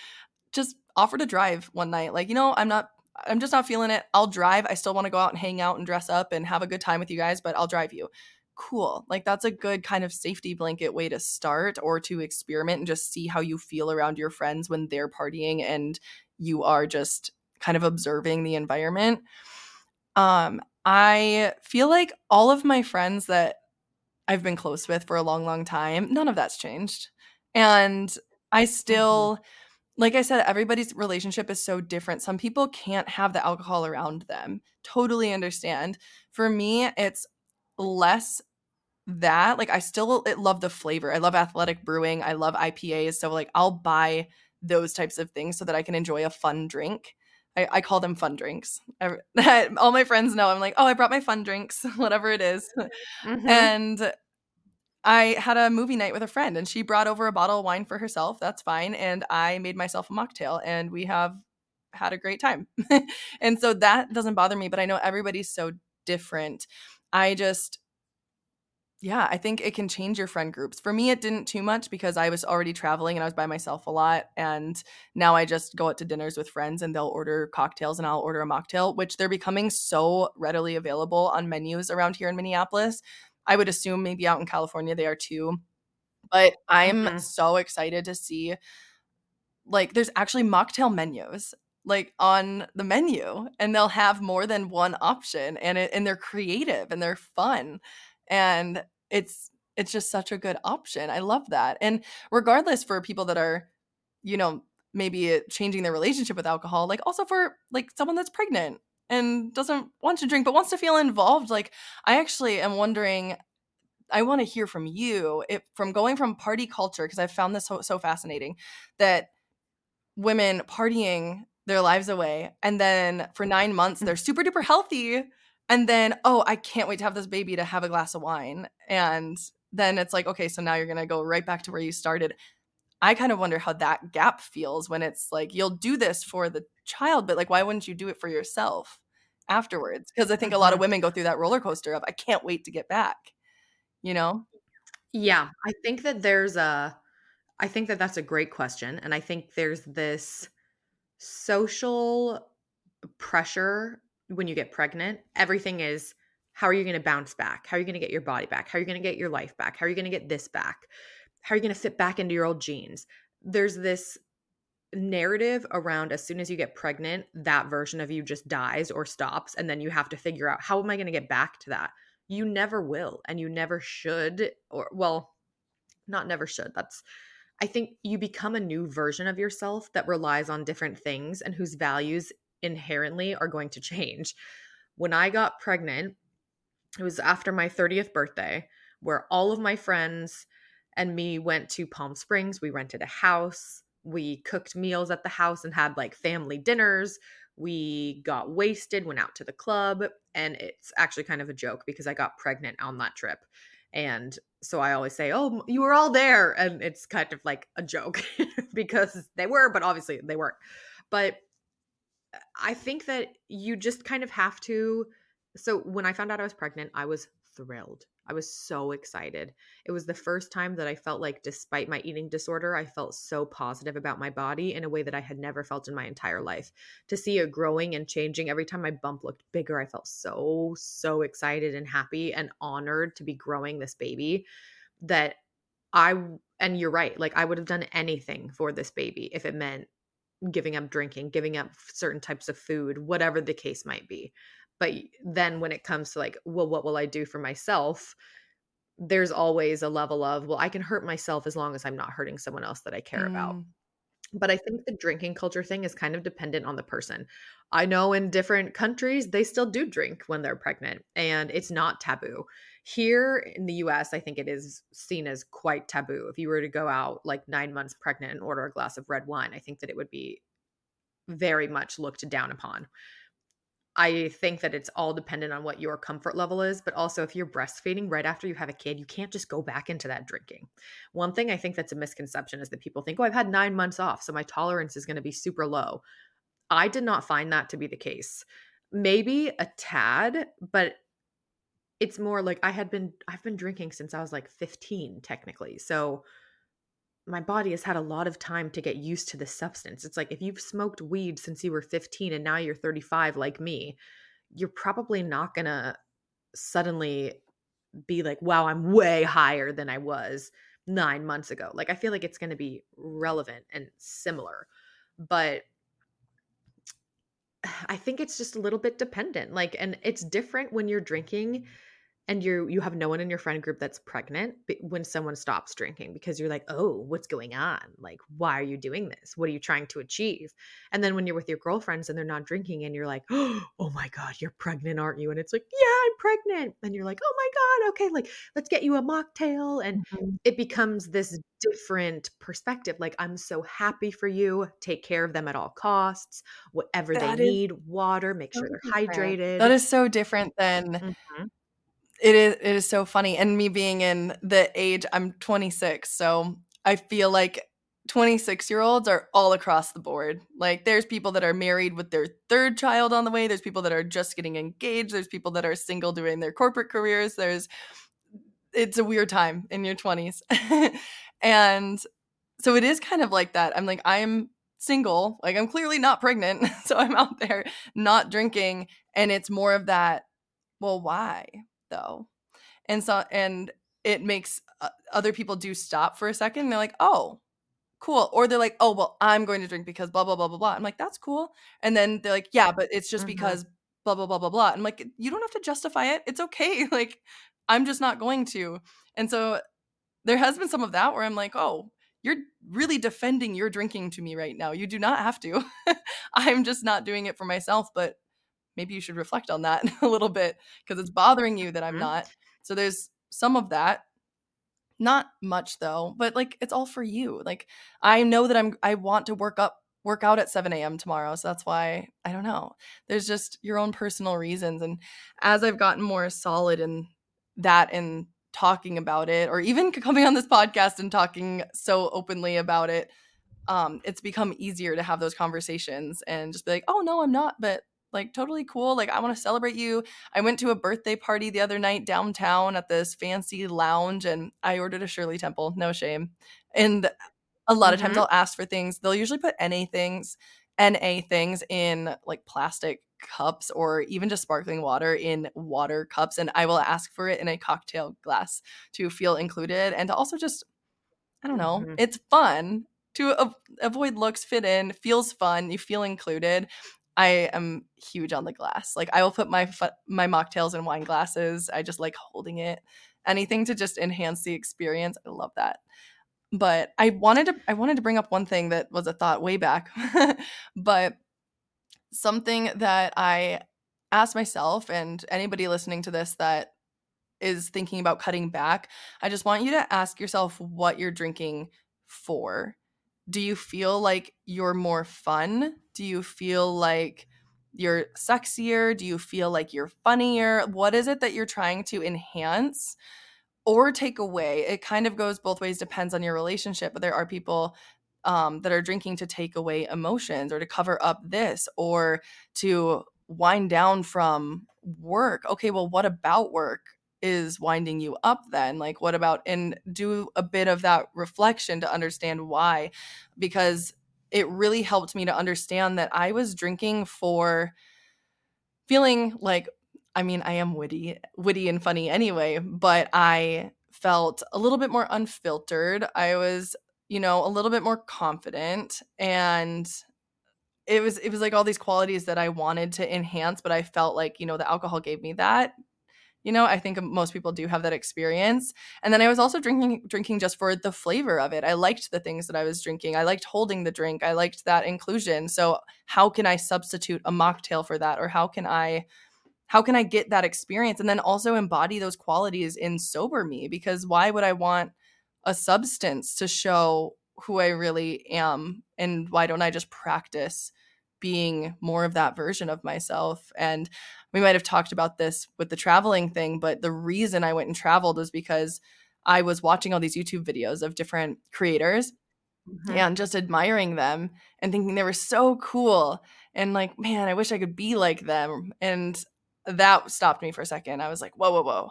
just offer to drive one night. Like, you know, I'm not I'm just not feeling it. I'll drive. I still want to go out and hang out and dress up and have a good time with you guys, but I'll drive you. Cool. Like that's a good kind of safety blanket way to start or to experiment and just see how you feel around your friends when they're partying and you are just kind of observing the environment. Um, I feel like all of my friends that I've been close with for a long, long time, none of that's changed. And I Mm-hmm. Like I said, everybody's relationship is so different. Some people can't have the alcohol around them. Totally understand. For me, it's less that. Like, I still it- love the flavor. I love athletic brewing. I love IPAs. So, like, I'll buy those types of things so that I can enjoy a fun drink. I, I call them fun drinks. Every- [laughs] All my friends know I'm like, oh, I brought my fun drinks, [laughs] whatever it is. Mhm. And I had a movie night with a friend and she brought over a bottle of wine for herself. That's fine. And I made myself a mocktail and we have had a great time. [laughs] and so that doesn't bother me, but I know everybody's so different. I just, yeah, I think it can change your friend groups. For me, it didn't too much because I was already traveling and I was by myself a lot. And now I just go out to dinners with friends and they'll order cocktails and I'll order a mocktail, which they're becoming so readily available on menus around here in Minneapolis. I would assume maybe out in California they are too. But I'm Mhm. so excited to see like there's actually mocktail menus like on the menu and they'll have more than one option and it, and they're creative and they're fun and it's it's just such a good option. I love that. And regardless for people that are you know maybe changing their relationship with alcohol like also for like someone that's pregnant and doesn't want to drink but wants to feel involved like I actually am wondering I want to hear from you if from going from party culture because I've found this so, so fascinating that women partying their lives away and then for 9 months they're super duper healthy and then oh I can't wait to have this baby to have a glass of wine and then it's like okay so now you're to go right back to where you started. I kind of wonder how that gap feels when it's like you'll do this for the child but like why wouldn't you do it for yourself afterwards because I think a lot of Mhm. women go through that roller coaster of I can't wait to get back you know? Yeah, I think that there's a I think that that's a great question and I think there's this social pressure when you get pregnant. Everything is how are you going to bounce back? How are you going to get your body back? How are you going to get your life back? How are you going to get this back? How are you going to fit back into your old jeans? There's this narrative around as soon as you get pregnant, that version of you just dies or stops and then you have to figure out how am I going to get back to that? You never will and you never should or well, not never should. That's I think you become a new version of yourself that relies on different things and whose values inherently are going to change. When I got pregnant, it was after my 30th birthday where all of my friends and me went to Palm Springs. We rented a house. We cooked meals at the house and had like family dinners. We got wasted, went out to the club, and it's actually kind of a joke because I got pregnant on that trip. And so I always say, "Oh, you were all there." And it's kind of like a joke [laughs] because they were, but obviously they weren't. But uh, I think that you just kind of have to so when I found out I was pregnant, I was thrilled. I was so excited. It was the first time that I felt like, despite my eating disorder, I felt so positive about my body in a way that I had never felt in my entire life. To see it growing and changing every time my bump looked bigger, I felt so, so excited and happy and honored to be growing this baby that I, and you're right, like I would have done anything for this baby if it meant giving up drinking, giving up certain types of food, whatever the case might be but then when it comes to like well what will i do for myself? there's always a level of well i can hurt myself as long as i'm not hurting someone else that i care about. Mm. but i think the drinking culture thing is kind of dependent on the person. I know in different countries they still do drink when they're pregnant and it's not taboo. Here in the us i think it is seen as quite taboo. If you were to go out like nine months pregnant and order a glass of red wine i think that it would be very much looked down upon I think that it's all dependent on what your comfort level is, but also if you're breastfeeding right after you have a kid, you can't just go back into that drinking. One thing I think that's a misconception is that people think, oh, I've had nine months off, so my tolerance is going to be super low. I did not find that to be the case. Maybe a tad, but it's more like I had been, I've been drinking since I was like 15, technically. So my body has had a lot of time to get used to this substance. It's like if you've smoked weed since you were 15 and now you're 35 like me, you're probably not going to suddenly be like, wow, I'm way higher than I was nine months ago. Like, I feel like it's going to be relevant and similar. But [sighs] I think it's just a little bit dependent. Like, and it's different when you're drinking and you you have no one in your friend group that's pregnant when someone stops drinking because you're like oh what's going on? Like why are you doing this? What are you trying to achieve? And then when you're with your girlfriends and they're not drinking and you're like [gasps] oh my god you're pregnant aren't you? And it's like yeah i'm pregnant. And you're like oh my god okay like let's get you a mocktail. And mm-hmm. it becomes this different perspective like i'm so happy for you. Take care of them at all costs. Whatever that they is- need water make sure they're hydrated. That is so different than mm-hmm it is it is so funny and me being in the age i'm 26 so i feel like 26 year olds are all across the board. Like there's people that are married with their third child on the way there's people that are just getting engaged there's people that are single doing their corporate careers there's it's a weird time in your 20s [laughs] and so it is kind of like that i'm like i'm single like i'm clearly not pregnant [laughs] so i'm out there not drinking and it's more of that well why though. And so and it makes uh, other people do stop for a second. they're like, "Oh, cool." Or they're like, "Oh, well, I'm going to drink because blah blah blah blah blah." I'm like, "That's cool." And then they're like, "Yeah, but it's just mm-hmm. because blah blah blah blah blah." I'm like, "You don't have to justify it. It's okay. [laughs] like I'm just not going to." And so there has been some of that where I'm like, "Oh, you're really defending your drinking to me right now. You do not have to. [laughs] I'm just not doing it for myself, but maybe you should reflect on that [laughs] a little bit because it's bothering you that I'm mm-hmm. not. So there's some of that. Not much though, but like it's all for you. Like I know that I'm I want to work up work out at 7 a.m. tomorrow. So that's why I don't know. There's just your own personal reasons. And as I've gotten more solid in that and talking about it, or even coming on this podcast and talking so openly about it, um, it's become easier to have those conversations and just be like, oh no, I'm not, but like totally cool. Like I want to celebrate you. I went to a birthday party the other night downtown at this fancy lounge and I ordered a Shirley Temple, no shame. And a lot mm-hmm. of times. I'll ask for things. They'll usually put NA things, NA things in like plastic cups or even just sparkling water in water cups and I will ask for it in a cocktail glass to feel included and to also just I don't know, mm-hmm. it's fun to avoid looks fit in, feels fun, you feel included. I am huge on the glass. Like I will put my my mocktails in wine glasses. I just like holding it. Anything to just enhance the experience. I love that. But I wanted to I wanted to bring up one thing that was a thought way back. [laughs] but something that I asked myself and anybody listening to this that is thinking about cutting back, I just want you to ask yourself what you're drinking for do you feel like you're more fun? Do you feel like you're sexier? Do you feel like you're funnier? What is it that you're trying to enhance or take away? It kind of goes both ways, depends on your relationship. But there are people um, that are drinking to take away emotions or to cover up this or to wind down from work. Okay, well, what about work? Is winding you up then? Like what about and do a bit of that reflection to understand why? Because it really helped me to understand that I was drinking for feeling like I mean I am witty witty and funny anyway but I felt a little bit more unfiltered. I was you know a little bit more confident and it was it was like all these qualities that I wanted to enhance but I felt like you know the alcohol gave me that you know i think most people do have that experience. And then i was also drinking drinking just for the flavor of it. I liked the things that i was drinking. I liked holding the drink. I liked that inclusion. So how can i substitute a mocktail for that? Or how can i how can i get that experience? And then also embody those qualities in sober me because why would i want a substance to show who i really am? And why don't i just practice being more of that version of myself and we might have talked about this with the traveling thing, but the reason I went and traveled was because I was watching all these YouTube videos of different creators mm-hmm. and just admiring them and thinking they were so cool. And like, man, I wish I could be like them. And that stopped me for a second. I was like, whoa, whoa, whoa.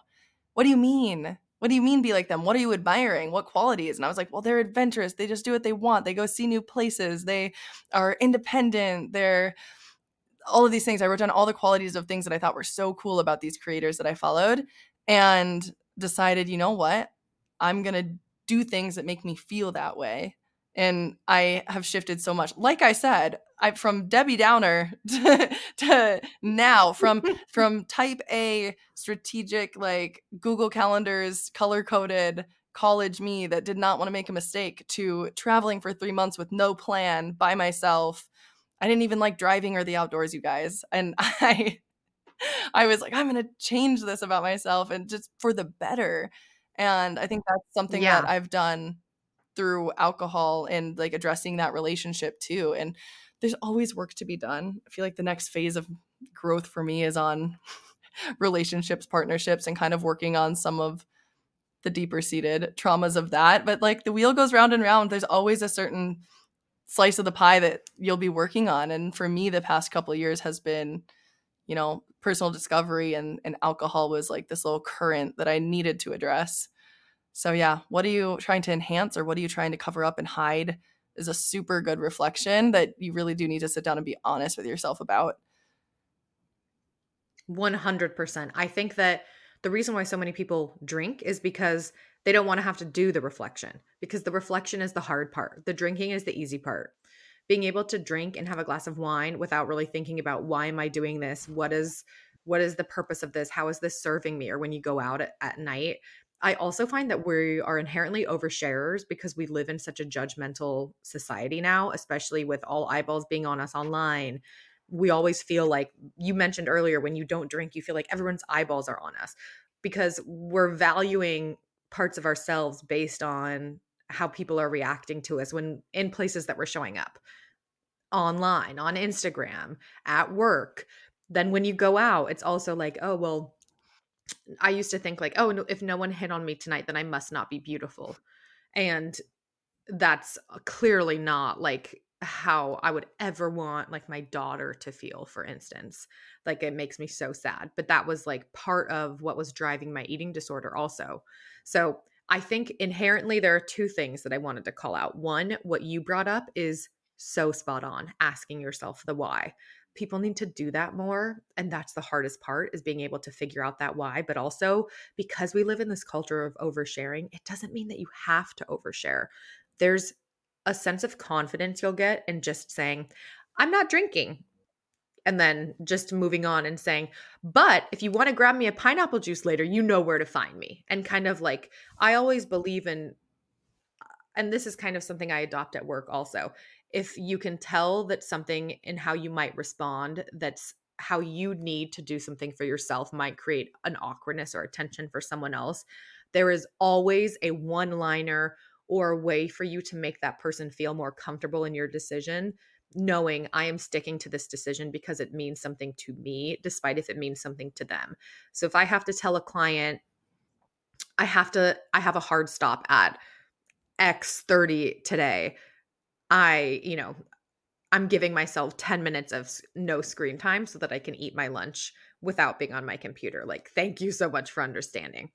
What do you mean? What do you mean be like them? What are you admiring? What qualities? And I was like, well, they're adventurous. They just do what they want. They go see new places. They are independent. They're all of these things. I wrote down all the qualities of things that I thought were so cool about these creators that I followed and decided, you know what? I'm going to do things that make me feel that way. And I have shifted so much. Like I said, I from Debbie Downer [laughs] to, to now from [laughs] from type A strategic like Google Calendars color coded college me that did not want to make a mistake to traveling for 3 months with no plan by myself. I didn't even like driving or the outdoors, you guys. And [laughs] I I was like I'm going to change this about myself and just for the better. And I think that's something Yeah. that I've done through alcohol and like addressing that relationship too. And there's always work to be done. I feel like the next phase of growth for me is on [laughs] relationships, partnerships, and kind of working on some of the deeper seated traumas of that. But like the wheel goes round and round, there's always a certain slice of the pie that you'll be working on. And for me, the past couple years has been, you know, personal discovery and, and alcohol was like this little current that I needed to address. So yeah, what are you trying to enhance or what are you trying to cover up and hide is a super good reflection that you really do need to sit down and be honest with yourself about. 100%. I think that the reason why so many people drink is because they don't want to have to do the reflection because the reflection is the hard part. The drinking is the easy part. Being able to drink and have a glass of wine without really thinking about why am I doing this? What is what is the purpose of this? How is this serving me? Or when you go out at, at night, I also find that we are inherently oversharers because we live in such a judgmental society now, especially with all eyeballs being on us online. We always feel like you mentioned earlier when you don't drink, you feel like everyone's eyeballs are on us because we're valuing parts of ourselves based on how people are reacting to us when in places that we're showing up online, on Instagram, at work. Then when you go out, it's also like, oh, well, I used to think like, oh, if no one hit on me tonight, then I must not be beautiful. And that's uh, clearly not like how I would ever want like my daughter to feel, for instance. Like it makes me so sad. But that was like part of what was driving my eating disorder, also. So I think inherently there are two things that I wanted to call out. One, what you brought up is so spot on, asking yourself the why people need to do that more and that's the hardest part is being able to figure out that why but also because we live in this culture of oversharing it doesn't mean that you have to overshare. There's a sense of confidence you'll get in just saying i'm not drinking and then just moving on and saying but if you want to grab me a pineapple juice later you know where to find me and kind of like i always believe in uh, and this is kind of something i adopt at work also if you can tell that something in how you might respond that's how you need to do something for yourself might create an awkwardness or attention for someone else there is always a one liner or a way for you to make that person feel more comfortable in your decision knowing i am sticking to this decision because it means something to me despite if it means something to them. So if i have to tell a client i have to i have a hard stop at x30 today I, you know, I'm giving myself 10 minutes of no screen time so that I can eat my lunch without being on my computer. Like, thank you so much for understanding.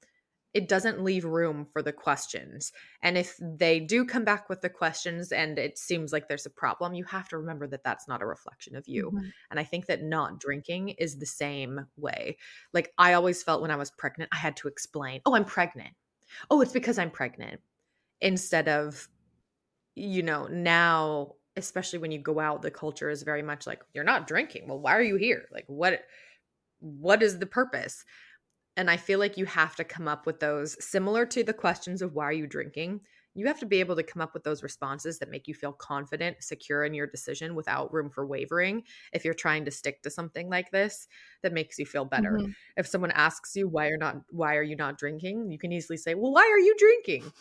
It doesn't leave room for the questions. And if they do come back with the questions and it seems like there's a problem, you have to remember that that's not a reflection of you. Mhm. And I think that not drinking is the same way. Like, I always felt when I was pregnant, I had to explain, oh, I'm pregnant. Oh, it's because I'm pregnant. Instead of, you know, now, especially when you go out, the culture is very much like, you're not drinking. Well, why are you here? Like, what? What is the purpose? And I feel like you have to come up with those similar to the questions of why are you drinking? You have to be able to come up with those responses that make you feel confident, secure in your decision without room for wavering. If you're trying to stick to something like this, that makes you feel better. Mhm. If someone asks you why you're not why are you not drinking, you can easily say, "Well, why are you drinking?"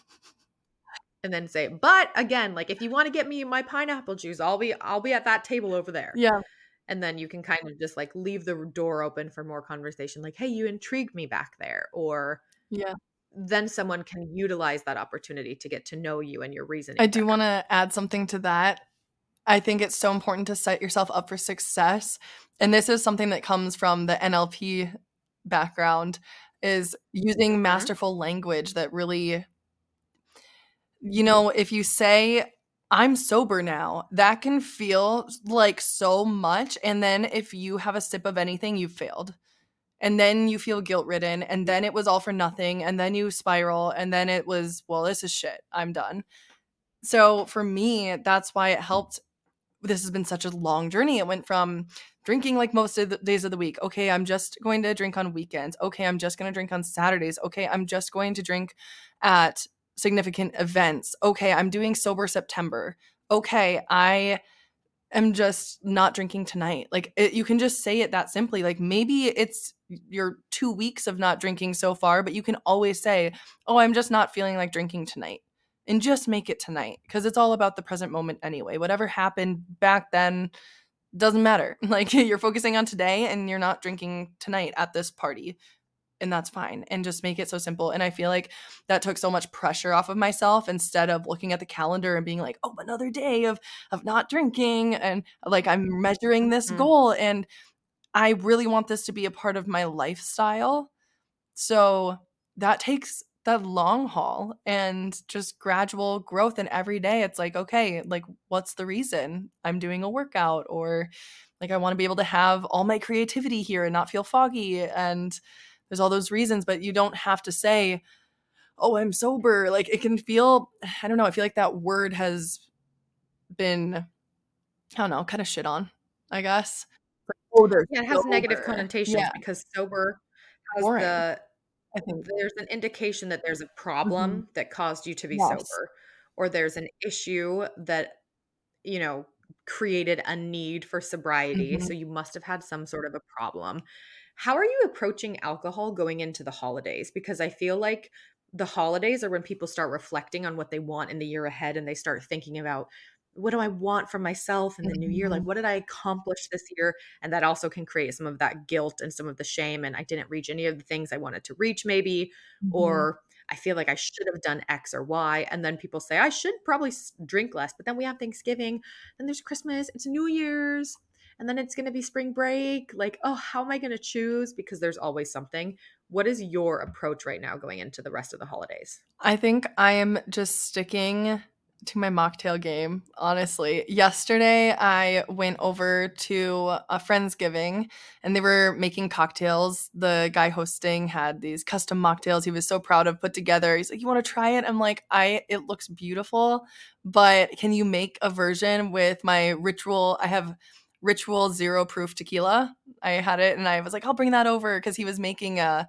And then say, "But again, like if you want to get me my pineapple juice, I'll be I'll be at that table over there." Yeah. and then you can kind of just like leave the door open for more conversation like hey you intrigued me back there or Yeah. then someone can utilize that opportunity to get to know you and your reasoning I do want to add something to that. I think it's so important to set yourself up for success. And this is something that comes from the NLP background is using Mhm. masterful language that really you know, if you say I'm sober now, that can feel like so much and then if you have a sip of anything, you've failed. And then you feel guilt ridden and then it was all for nothing and then you spiral and then it was well this is shit. I'm done so for me, that's why it helped. This has been such a long journey. It went from drinking like most of the days of the week. Okay, I'm just going to drink on weekends. Okay, I'm just going to drink on Saturdays. Okay, I'm just going to drink at significant events. Okay, I'm doing sober September. Okay, I am just not drinking tonight. Like it, you can just say it that simply. Like maybe it's your 2 weeks of not drinking so far, but you can always say, "Oh, I'm just not feeling like drinking tonight." And just make it tonight because it's all about the present moment anyway. Whatever happened back then doesn't matter. [laughs] Like you're focusing on today and you're not drinking tonight at this party and that's fine and just make it so simple and i feel like that took so much pressure off of myself instead of looking at the calendar and being like oh another day of of not drinking and like i'm measuring this mm-hmm. goal and i really want this to be a part of my lifestyle so that takes that long haul and just gradual growth and every day it's like okay like what's the reason i'm doing a workout or like i want to be able to have all my creativity here and not feel foggy and there's all those reasons but you don't have to say oh i'm sober like it can feel i don't know i feel like that word has been i don't know kind of shit on i guess like, oh yeah it has sober. negative connotations yeah. because sober has Boring. the I think there's an indication that there's a problem mm-hmm. that caused you to be yes. sober or there's an issue that you know created a need for sobriety mm-hmm. so you must have had some sort of a problem how are you approaching alcohol going into the holidays? Because I feel like the holidays are when people start reflecting on what they want in the year ahead and they start thinking about what do I want for myself in the new year? Like, mm-hmm. what did I accomplish this year? And that also can create some of that guilt and some of the shame. And I didn't reach any of the things I wanted to reach, maybe, mm-hmm. or I feel like I should have done X or Y. And then people say, I should probably drink less. But then we have Thanksgiving, then there's Christmas, it's New Year's and then it's going to be spring break. Like, oh, how am I going to choose? Because there's always something. What is your approach right now going into the rest of the holidays? I think I am just sticking to my mocktail game, honestly. Yesterday, I went over to a Friendsgiving and they were making cocktails. The guy hosting had these custom mocktails he was so proud of put together. He's like, You want to try it? I'm like, I it looks beautiful, but can you make a version with my ritual? I have ritual zero proof tequila. I had it and I was like, I'll bring that over because he was making a uh,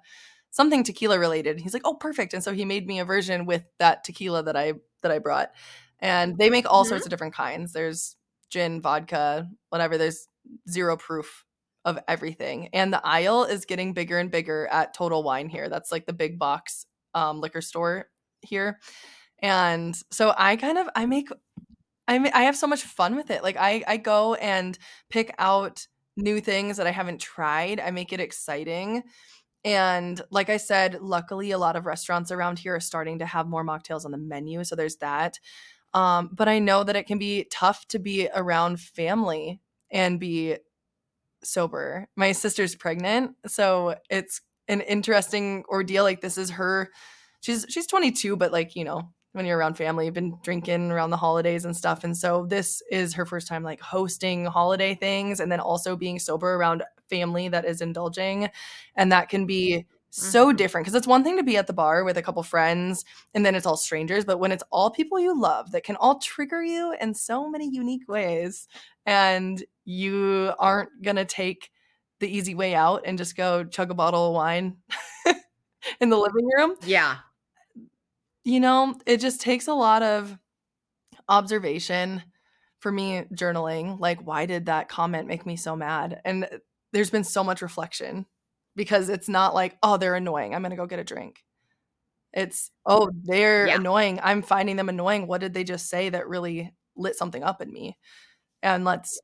something tequila related. He's like, oh, perfect. And so he made me a version with that tequila that I that I brought. And they make all mm-hmm. sorts of different kinds. There's gin, vodka, whatever. There's zero proof of everything. And the aisle is getting bigger and bigger at Total Wine here. That's like the big box um, liquor store here. And so I kind of I make I mean, I have so much fun with it. Like I I go and pick out new things that I haven't tried. I make it exciting. And like I said, luckily a lot of restaurants around here are starting to have more mocktails on the menu, so there's that. Um, but I know that it can be tough to be around family and be sober. My sister's pregnant, so it's an interesting ordeal. Like this is her she's she's 22, but like, you know, when you're around family, you've been drinking around the holidays and stuff. And so this is her first time like hosting holiday things and then also being sober around family that is indulging. And that can be so mm-hmm. different because it's one thing to be at the bar with a couple friends and then it's all strangers, but when it's all people you love that can all trigger you in so many unique ways and you aren't going to take the easy way out and just go chug a bottle of wine [laughs] in the living room. Yeah you know, it just takes a lot of observation for me journaling. Like, why did that comment make me so mad? And uh, there's been so much reflection because it's not like, oh, they're annoying. I'm going to go get a drink. It's, oh, they're yeah. annoying. I'm finding them annoying. What did they just say that really lit something up in me? And let's.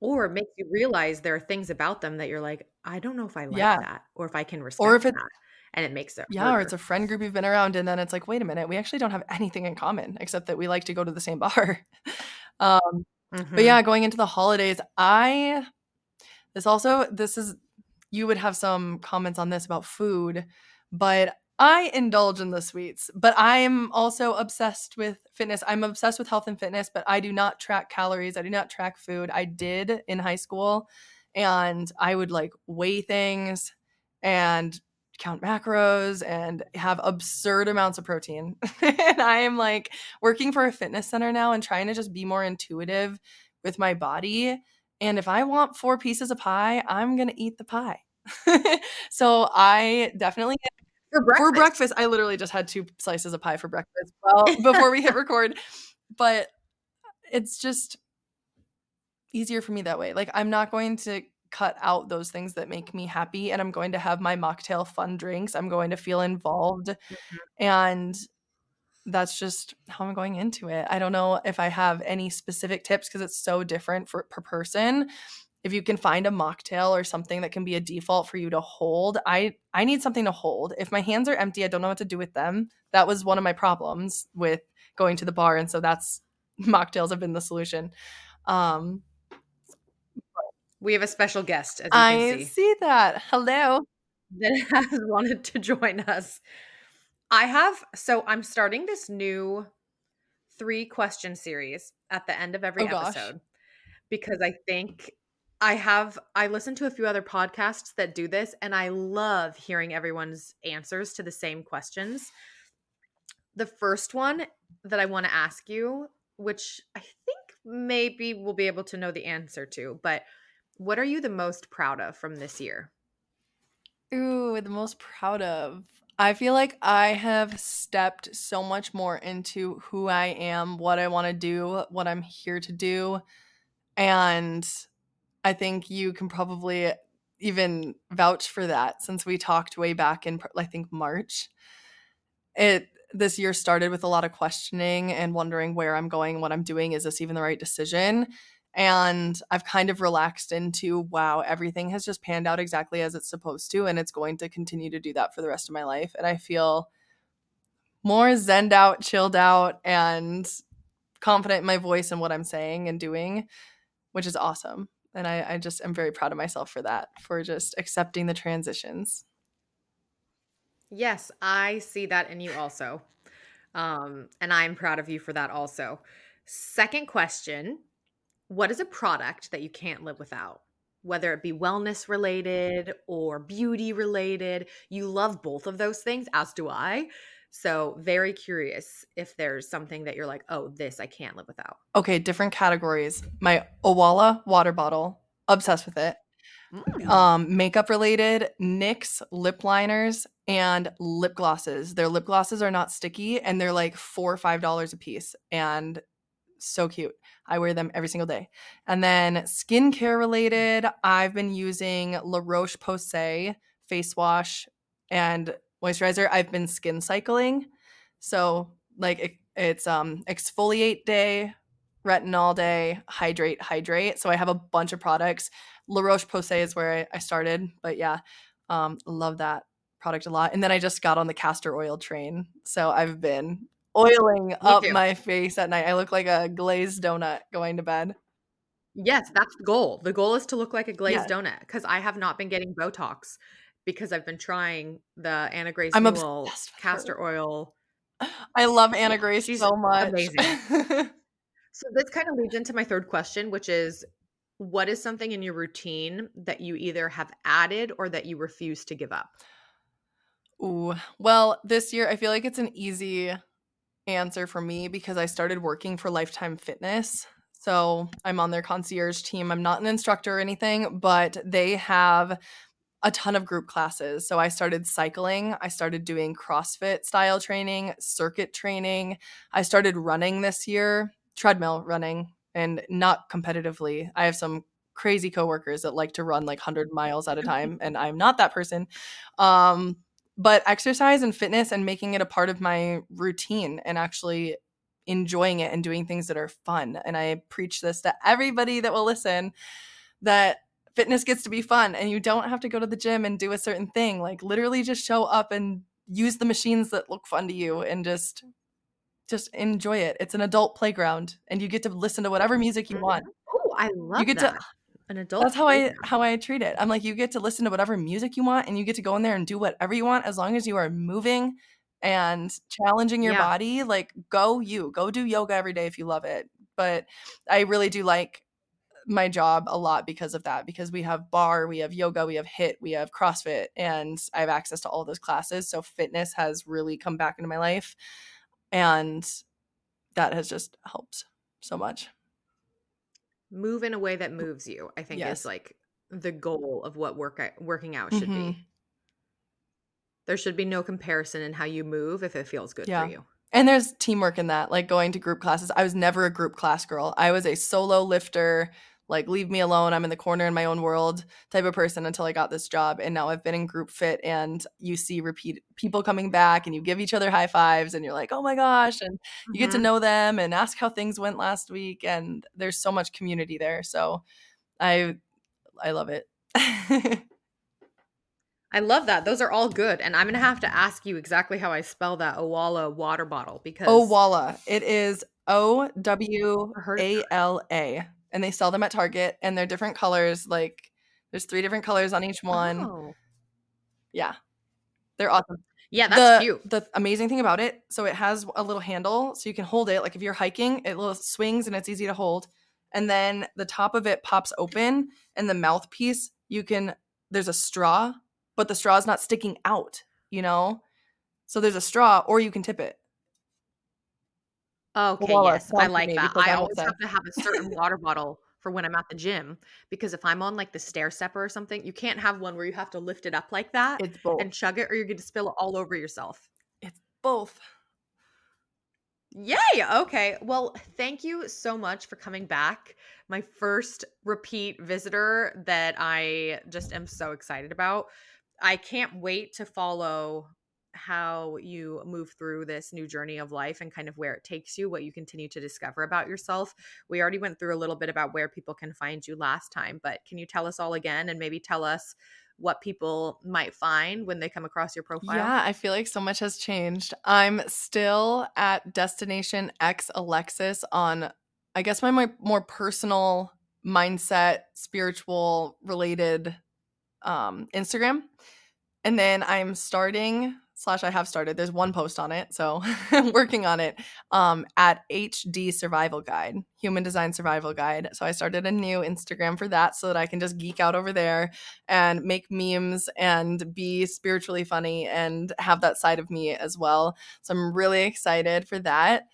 Or it makes you realize there are things about them that you're like, I don't know if I like yeah. that or if I can respect or if it's, that and it makes it yeah harder. or it's a friend group you've been around and then it's like wait a minute we actually don't have anything in common except that we like to go to the same [laughs] bar um mm-hmm. but yeah going into the holidays i this also this is you would have some comments on this about food but I indulge in the sweets, but I am also obsessed with fitness. I'm obsessed with health and fitness, but I do not track calories. I do not track food. I did in high school, and I would like weigh things and count macros and have absurd amounts of protein. [laughs] and I am like working for a fitness center now and trying to just be more intuitive with my body. And if I want four pieces of pie, I'm going to eat the pie. [laughs] so I definitely For breakfast. for breakfast, I literally just had two slices of pie for breakfast. Well, [laughs] before we hit record, but it's just easier for me that way. Like I'm not going to cut out those things that make me happy and I'm going to have my mocktail fun drinks. I'm going to feel involved Mhm. and that's just how I'm going into it. I don't know if I have any specific tips because it's so different for per person. If you can find a mocktail or something that can be a default for you to hold, I I need something to hold. If my hands are empty, I don't know what to do with them. That was one of my problems with going to the bar and so that's [laughs] mocktails have been the solution. Um We have a special guest, as you I can see, see that. Hello. that [laughs] has wanted to join us. I have so I'm starting this new three question series at the end of every Oh, gosh. episode because I think I have I listen to a few other podcasts that do this and I love hearing everyone's answers to the same questions. The first one that I want to ask you, which I think maybe we'll be able to know the answer to, but what are you the most proud of from this year? Ooh, the most proud of. I feel like I have stepped so much more into who I am, what I want to do, what I'm here to do. And I think you can probably even vouch for that since we talked way back in, I think, March. It this year started with a lot of questioning and wondering where I'm going, what I'm doing. Is this even the right decision? And I've kind of relaxed into wow, everything has just panned out exactly as it's supposed to. And it's going to continue to do that for the rest of my life. And I feel more zened out, chilled out, and confident in my voice and what I'm saying and doing, which is awesome. And I, I just am very proud of myself for that, for just accepting the transitions. Yes, I see that in you also. Um, and I'm proud of you for that also. Second question What is a product that you can't live without? Whether it be wellness related or beauty related, you love both of those things, as do I. So, very curious if there's something that you're like, oh, this I can't live without. Okay, different categories. My Owala water bottle, obsessed with it. Mm. um, makeup related, NYX lip liners and lip glosses. Their lip glosses are not sticky and they're like four or five dollars a piece and so cute. I wear them every single day. And then skincare related, I've been using La Roche Posay face wash and moisturizer. I've been skin cycling. So like it, it's um exfoliate day, retinol day, hydrate, hydrate. So I have a bunch of products. La Roche Posay is where I, I started, but yeah, um, love that product a lot. And then I just got on the castor oil train, so I've been oiling up my face at night. I look like a glazed donut going to bed. Yes, that's the goal. The goal is to look like a glazed Yeah. donut because I have not been getting Botox because I've been trying the Anna Grace I'm Newell castor her. oil. I love Anna Grace she's so much. amazing. [laughs] So this kind of leads into my third question, which is what is something in your routine that you either have added or that you refuse to give up? Ooh, well, this year I feel like it's an easy answer for me because I started working for Lifetime Fitness. So I'm on their concierge team. I'm not an instructor or anything, but they have a ton of group classes. So I started cycling, I started doing CrossFit style training, circuit training. I started running this year, treadmill running, and not competitively. I have some crazy coworkers that like to run like 100 miles at a [laughs] time, and I'm not that person. Um, but exercise and fitness and making it a part of my routine and actually enjoying it and doing things that are fun. And I preach this to everybody that will listen that fitness gets to be fun and you don't have to go to the gym and do a certain thing. Like literally just show up and use the machines that look fun to you and just just enjoy it. It's an adult playground and you get to listen to whatever music you mm-hmm. want. Oh, I love get to- that. An adult. That's how I how I treat it. I'm like you get to listen to whatever music you want and you get to go in there and do whatever you want as long as you are moving and challenging your Yeah. body. Like go you. Go do yoga every day if you love it. But I really do like my job a lot because of that because we have barre we have yoga we have HIIT we have crossfit and i have access to all those classes so fitness has really come back into my life and that has just helped so much Move in a way that moves you, I think Yes. is like the goal of what work working out should Mhm. be. There should be no comparison in how you move if it feels good Yeah. for you. And there's teamwork in that, like going to group classes. I was never a group class girl. I was a solo lifter, like leave me alone. I'm in the corner in my own world type of person until I got this job. And now I've been in group fit and you see repeat people coming back and you give each other high fives and you're like, oh my gosh. And you get to Mhm. know them and ask how things went last week. And there's so much community there. So I I love it. [laughs] I love that. Those are all good. And I'm going to have to ask you exactly how I spell that Owala water bottle because Walla. It is O W A L A. And they sell them at Target and they're different colors. Like there's three different colors on each one. Oh. Yeah. They're awesome. Yeah, that's the, cute. The amazing thing about it, so it has a little handle so you can hold it. Like if you're hiking, it little swings and it's easy to hold. And then the top of it pops open and the mouthpiece, you can there's a straw, but the straw is not sticking out, you know? So there's a straw or you can tip it. Okay, yes, I like that. I always have to have a certain water bottle for when I'm at the gym because if I'm on like the stair stepper or something, you can't have one where you have to lift it up like that It's both. and chug it or you're going to spill it all over yourself. it's both. Yay! Okay. Well, thank you so much for coming back. My first repeat visitor that I just am so excited about. I can't wait to follow how you move through this new journey of life and kind of where it takes you, what you continue to discover about yourself. We already went through a little bit about where people can find you last time, but can you tell us all again and maybe tell us what people might find when they come across your profile? Yeah, I feel like so much has changed. I'm still at Destination X Alexis on, I guess, my, my more personal mindset, spiritual related um, Instagram. And then I'm starting, slash, I have started, there's one post on it. So [laughs] I'm working on it um, at HD Survival Guide, Human Design Survival Guide. So I started a new Instagram for that so that I can just geek out over there and make memes and be spiritually funny and have that side of me as well. So I'm really excited for that.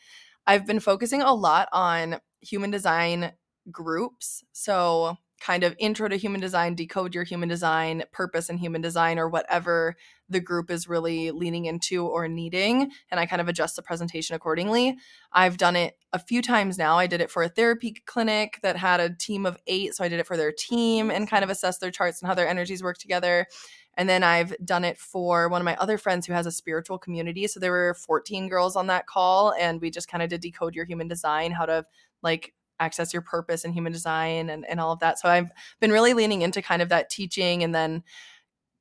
I've been focusing a lot on human design groups. So, kind of intro to human design, decode your human design, purpose in human design, or whatever the group is really leaning into or needing. And I kind of adjust the presentation accordingly. I've done it a few times now. I did it for a therapy clinic that had a team of eight. So I did it for their team and kind of assess their charts and how their energies work together. And then I've done it for one of my other friends who has a spiritual community. So there were 14 girls on that call, and we just kind of did decode your human design, how to like access your purpose in human design and, and all of that. So I've been really leaning into kind of that teaching and then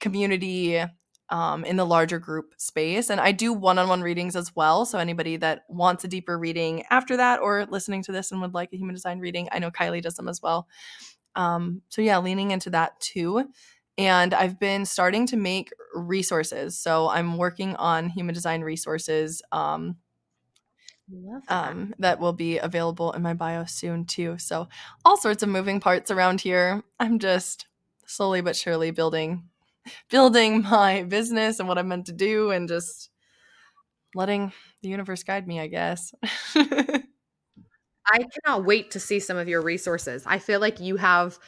community um, in the larger group space. And I do one on one readings as well. So anybody that wants a deeper reading after that or listening to this and would like a human design reading, I know Kylie does them as well. Um, so yeah, leaning into that too. And I've been starting to make resources. So I'm working on human design resources. Um, um, that will be available in my bio soon too. So all sorts of moving parts around here. I'm just slowly but surely building [laughs] building my business and what I'm meant to do and just letting the universe guide me, I guess. [laughs] I cannot wait to see some of your resources. I feel like you have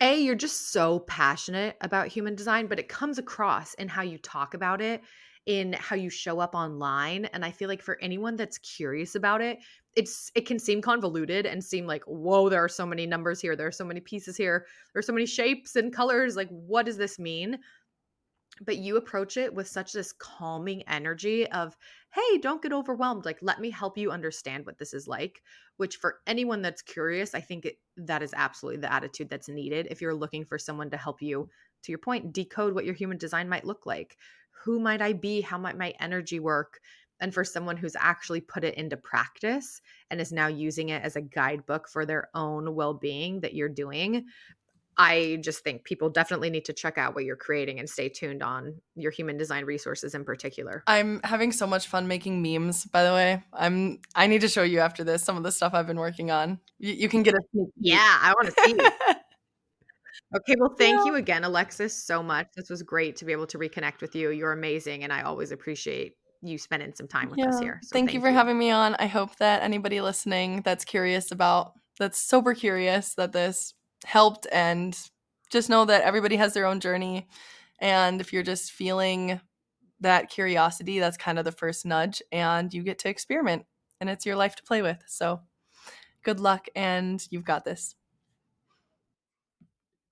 a you're just so passionate about human design, but it comes across in how you talk about it, in how you show up online, and I feel like for anyone that's curious about it, it's it can seem convoluted and seem like, "Whoa, there are so many numbers here, there are so many pieces here, there's so many shapes and colors, like what does this mean?" But you approach it with such this calming energy of hey don't get overwhelmed like let me help you understand what this is like which for anyone that's curious i think it, that is absolutely the attitude that's needed if you're looking for someone to help you to your point decode what your human design might look like who might i be how might my energy work and for someone who's actually put it into practice and is now using it as a guidebook for their own well-being that you're doing I just think people definitely need to check out what you're creating and stay tuned on your human design resources in particular. I'm having so much fun making memes, by the way. I'm I need to show you after this some of the stuff I've been working on. You, you can get a. Yeah, I want to see. [laughs] okay, well, thank Yeah. you again, Alexis, so much. This was great to be able to reconnect with you. You're amazing, and I always appreciate you spending some time with us here. So thank, you for having me on. I hope that anybody listening that's curious about that's sober curious that this helped and just know that everybody has their own journey and if you're just feeling that curiosity that's kind of the first nudge and you get to experiment and it's your life to play with. So good luck and you've got this.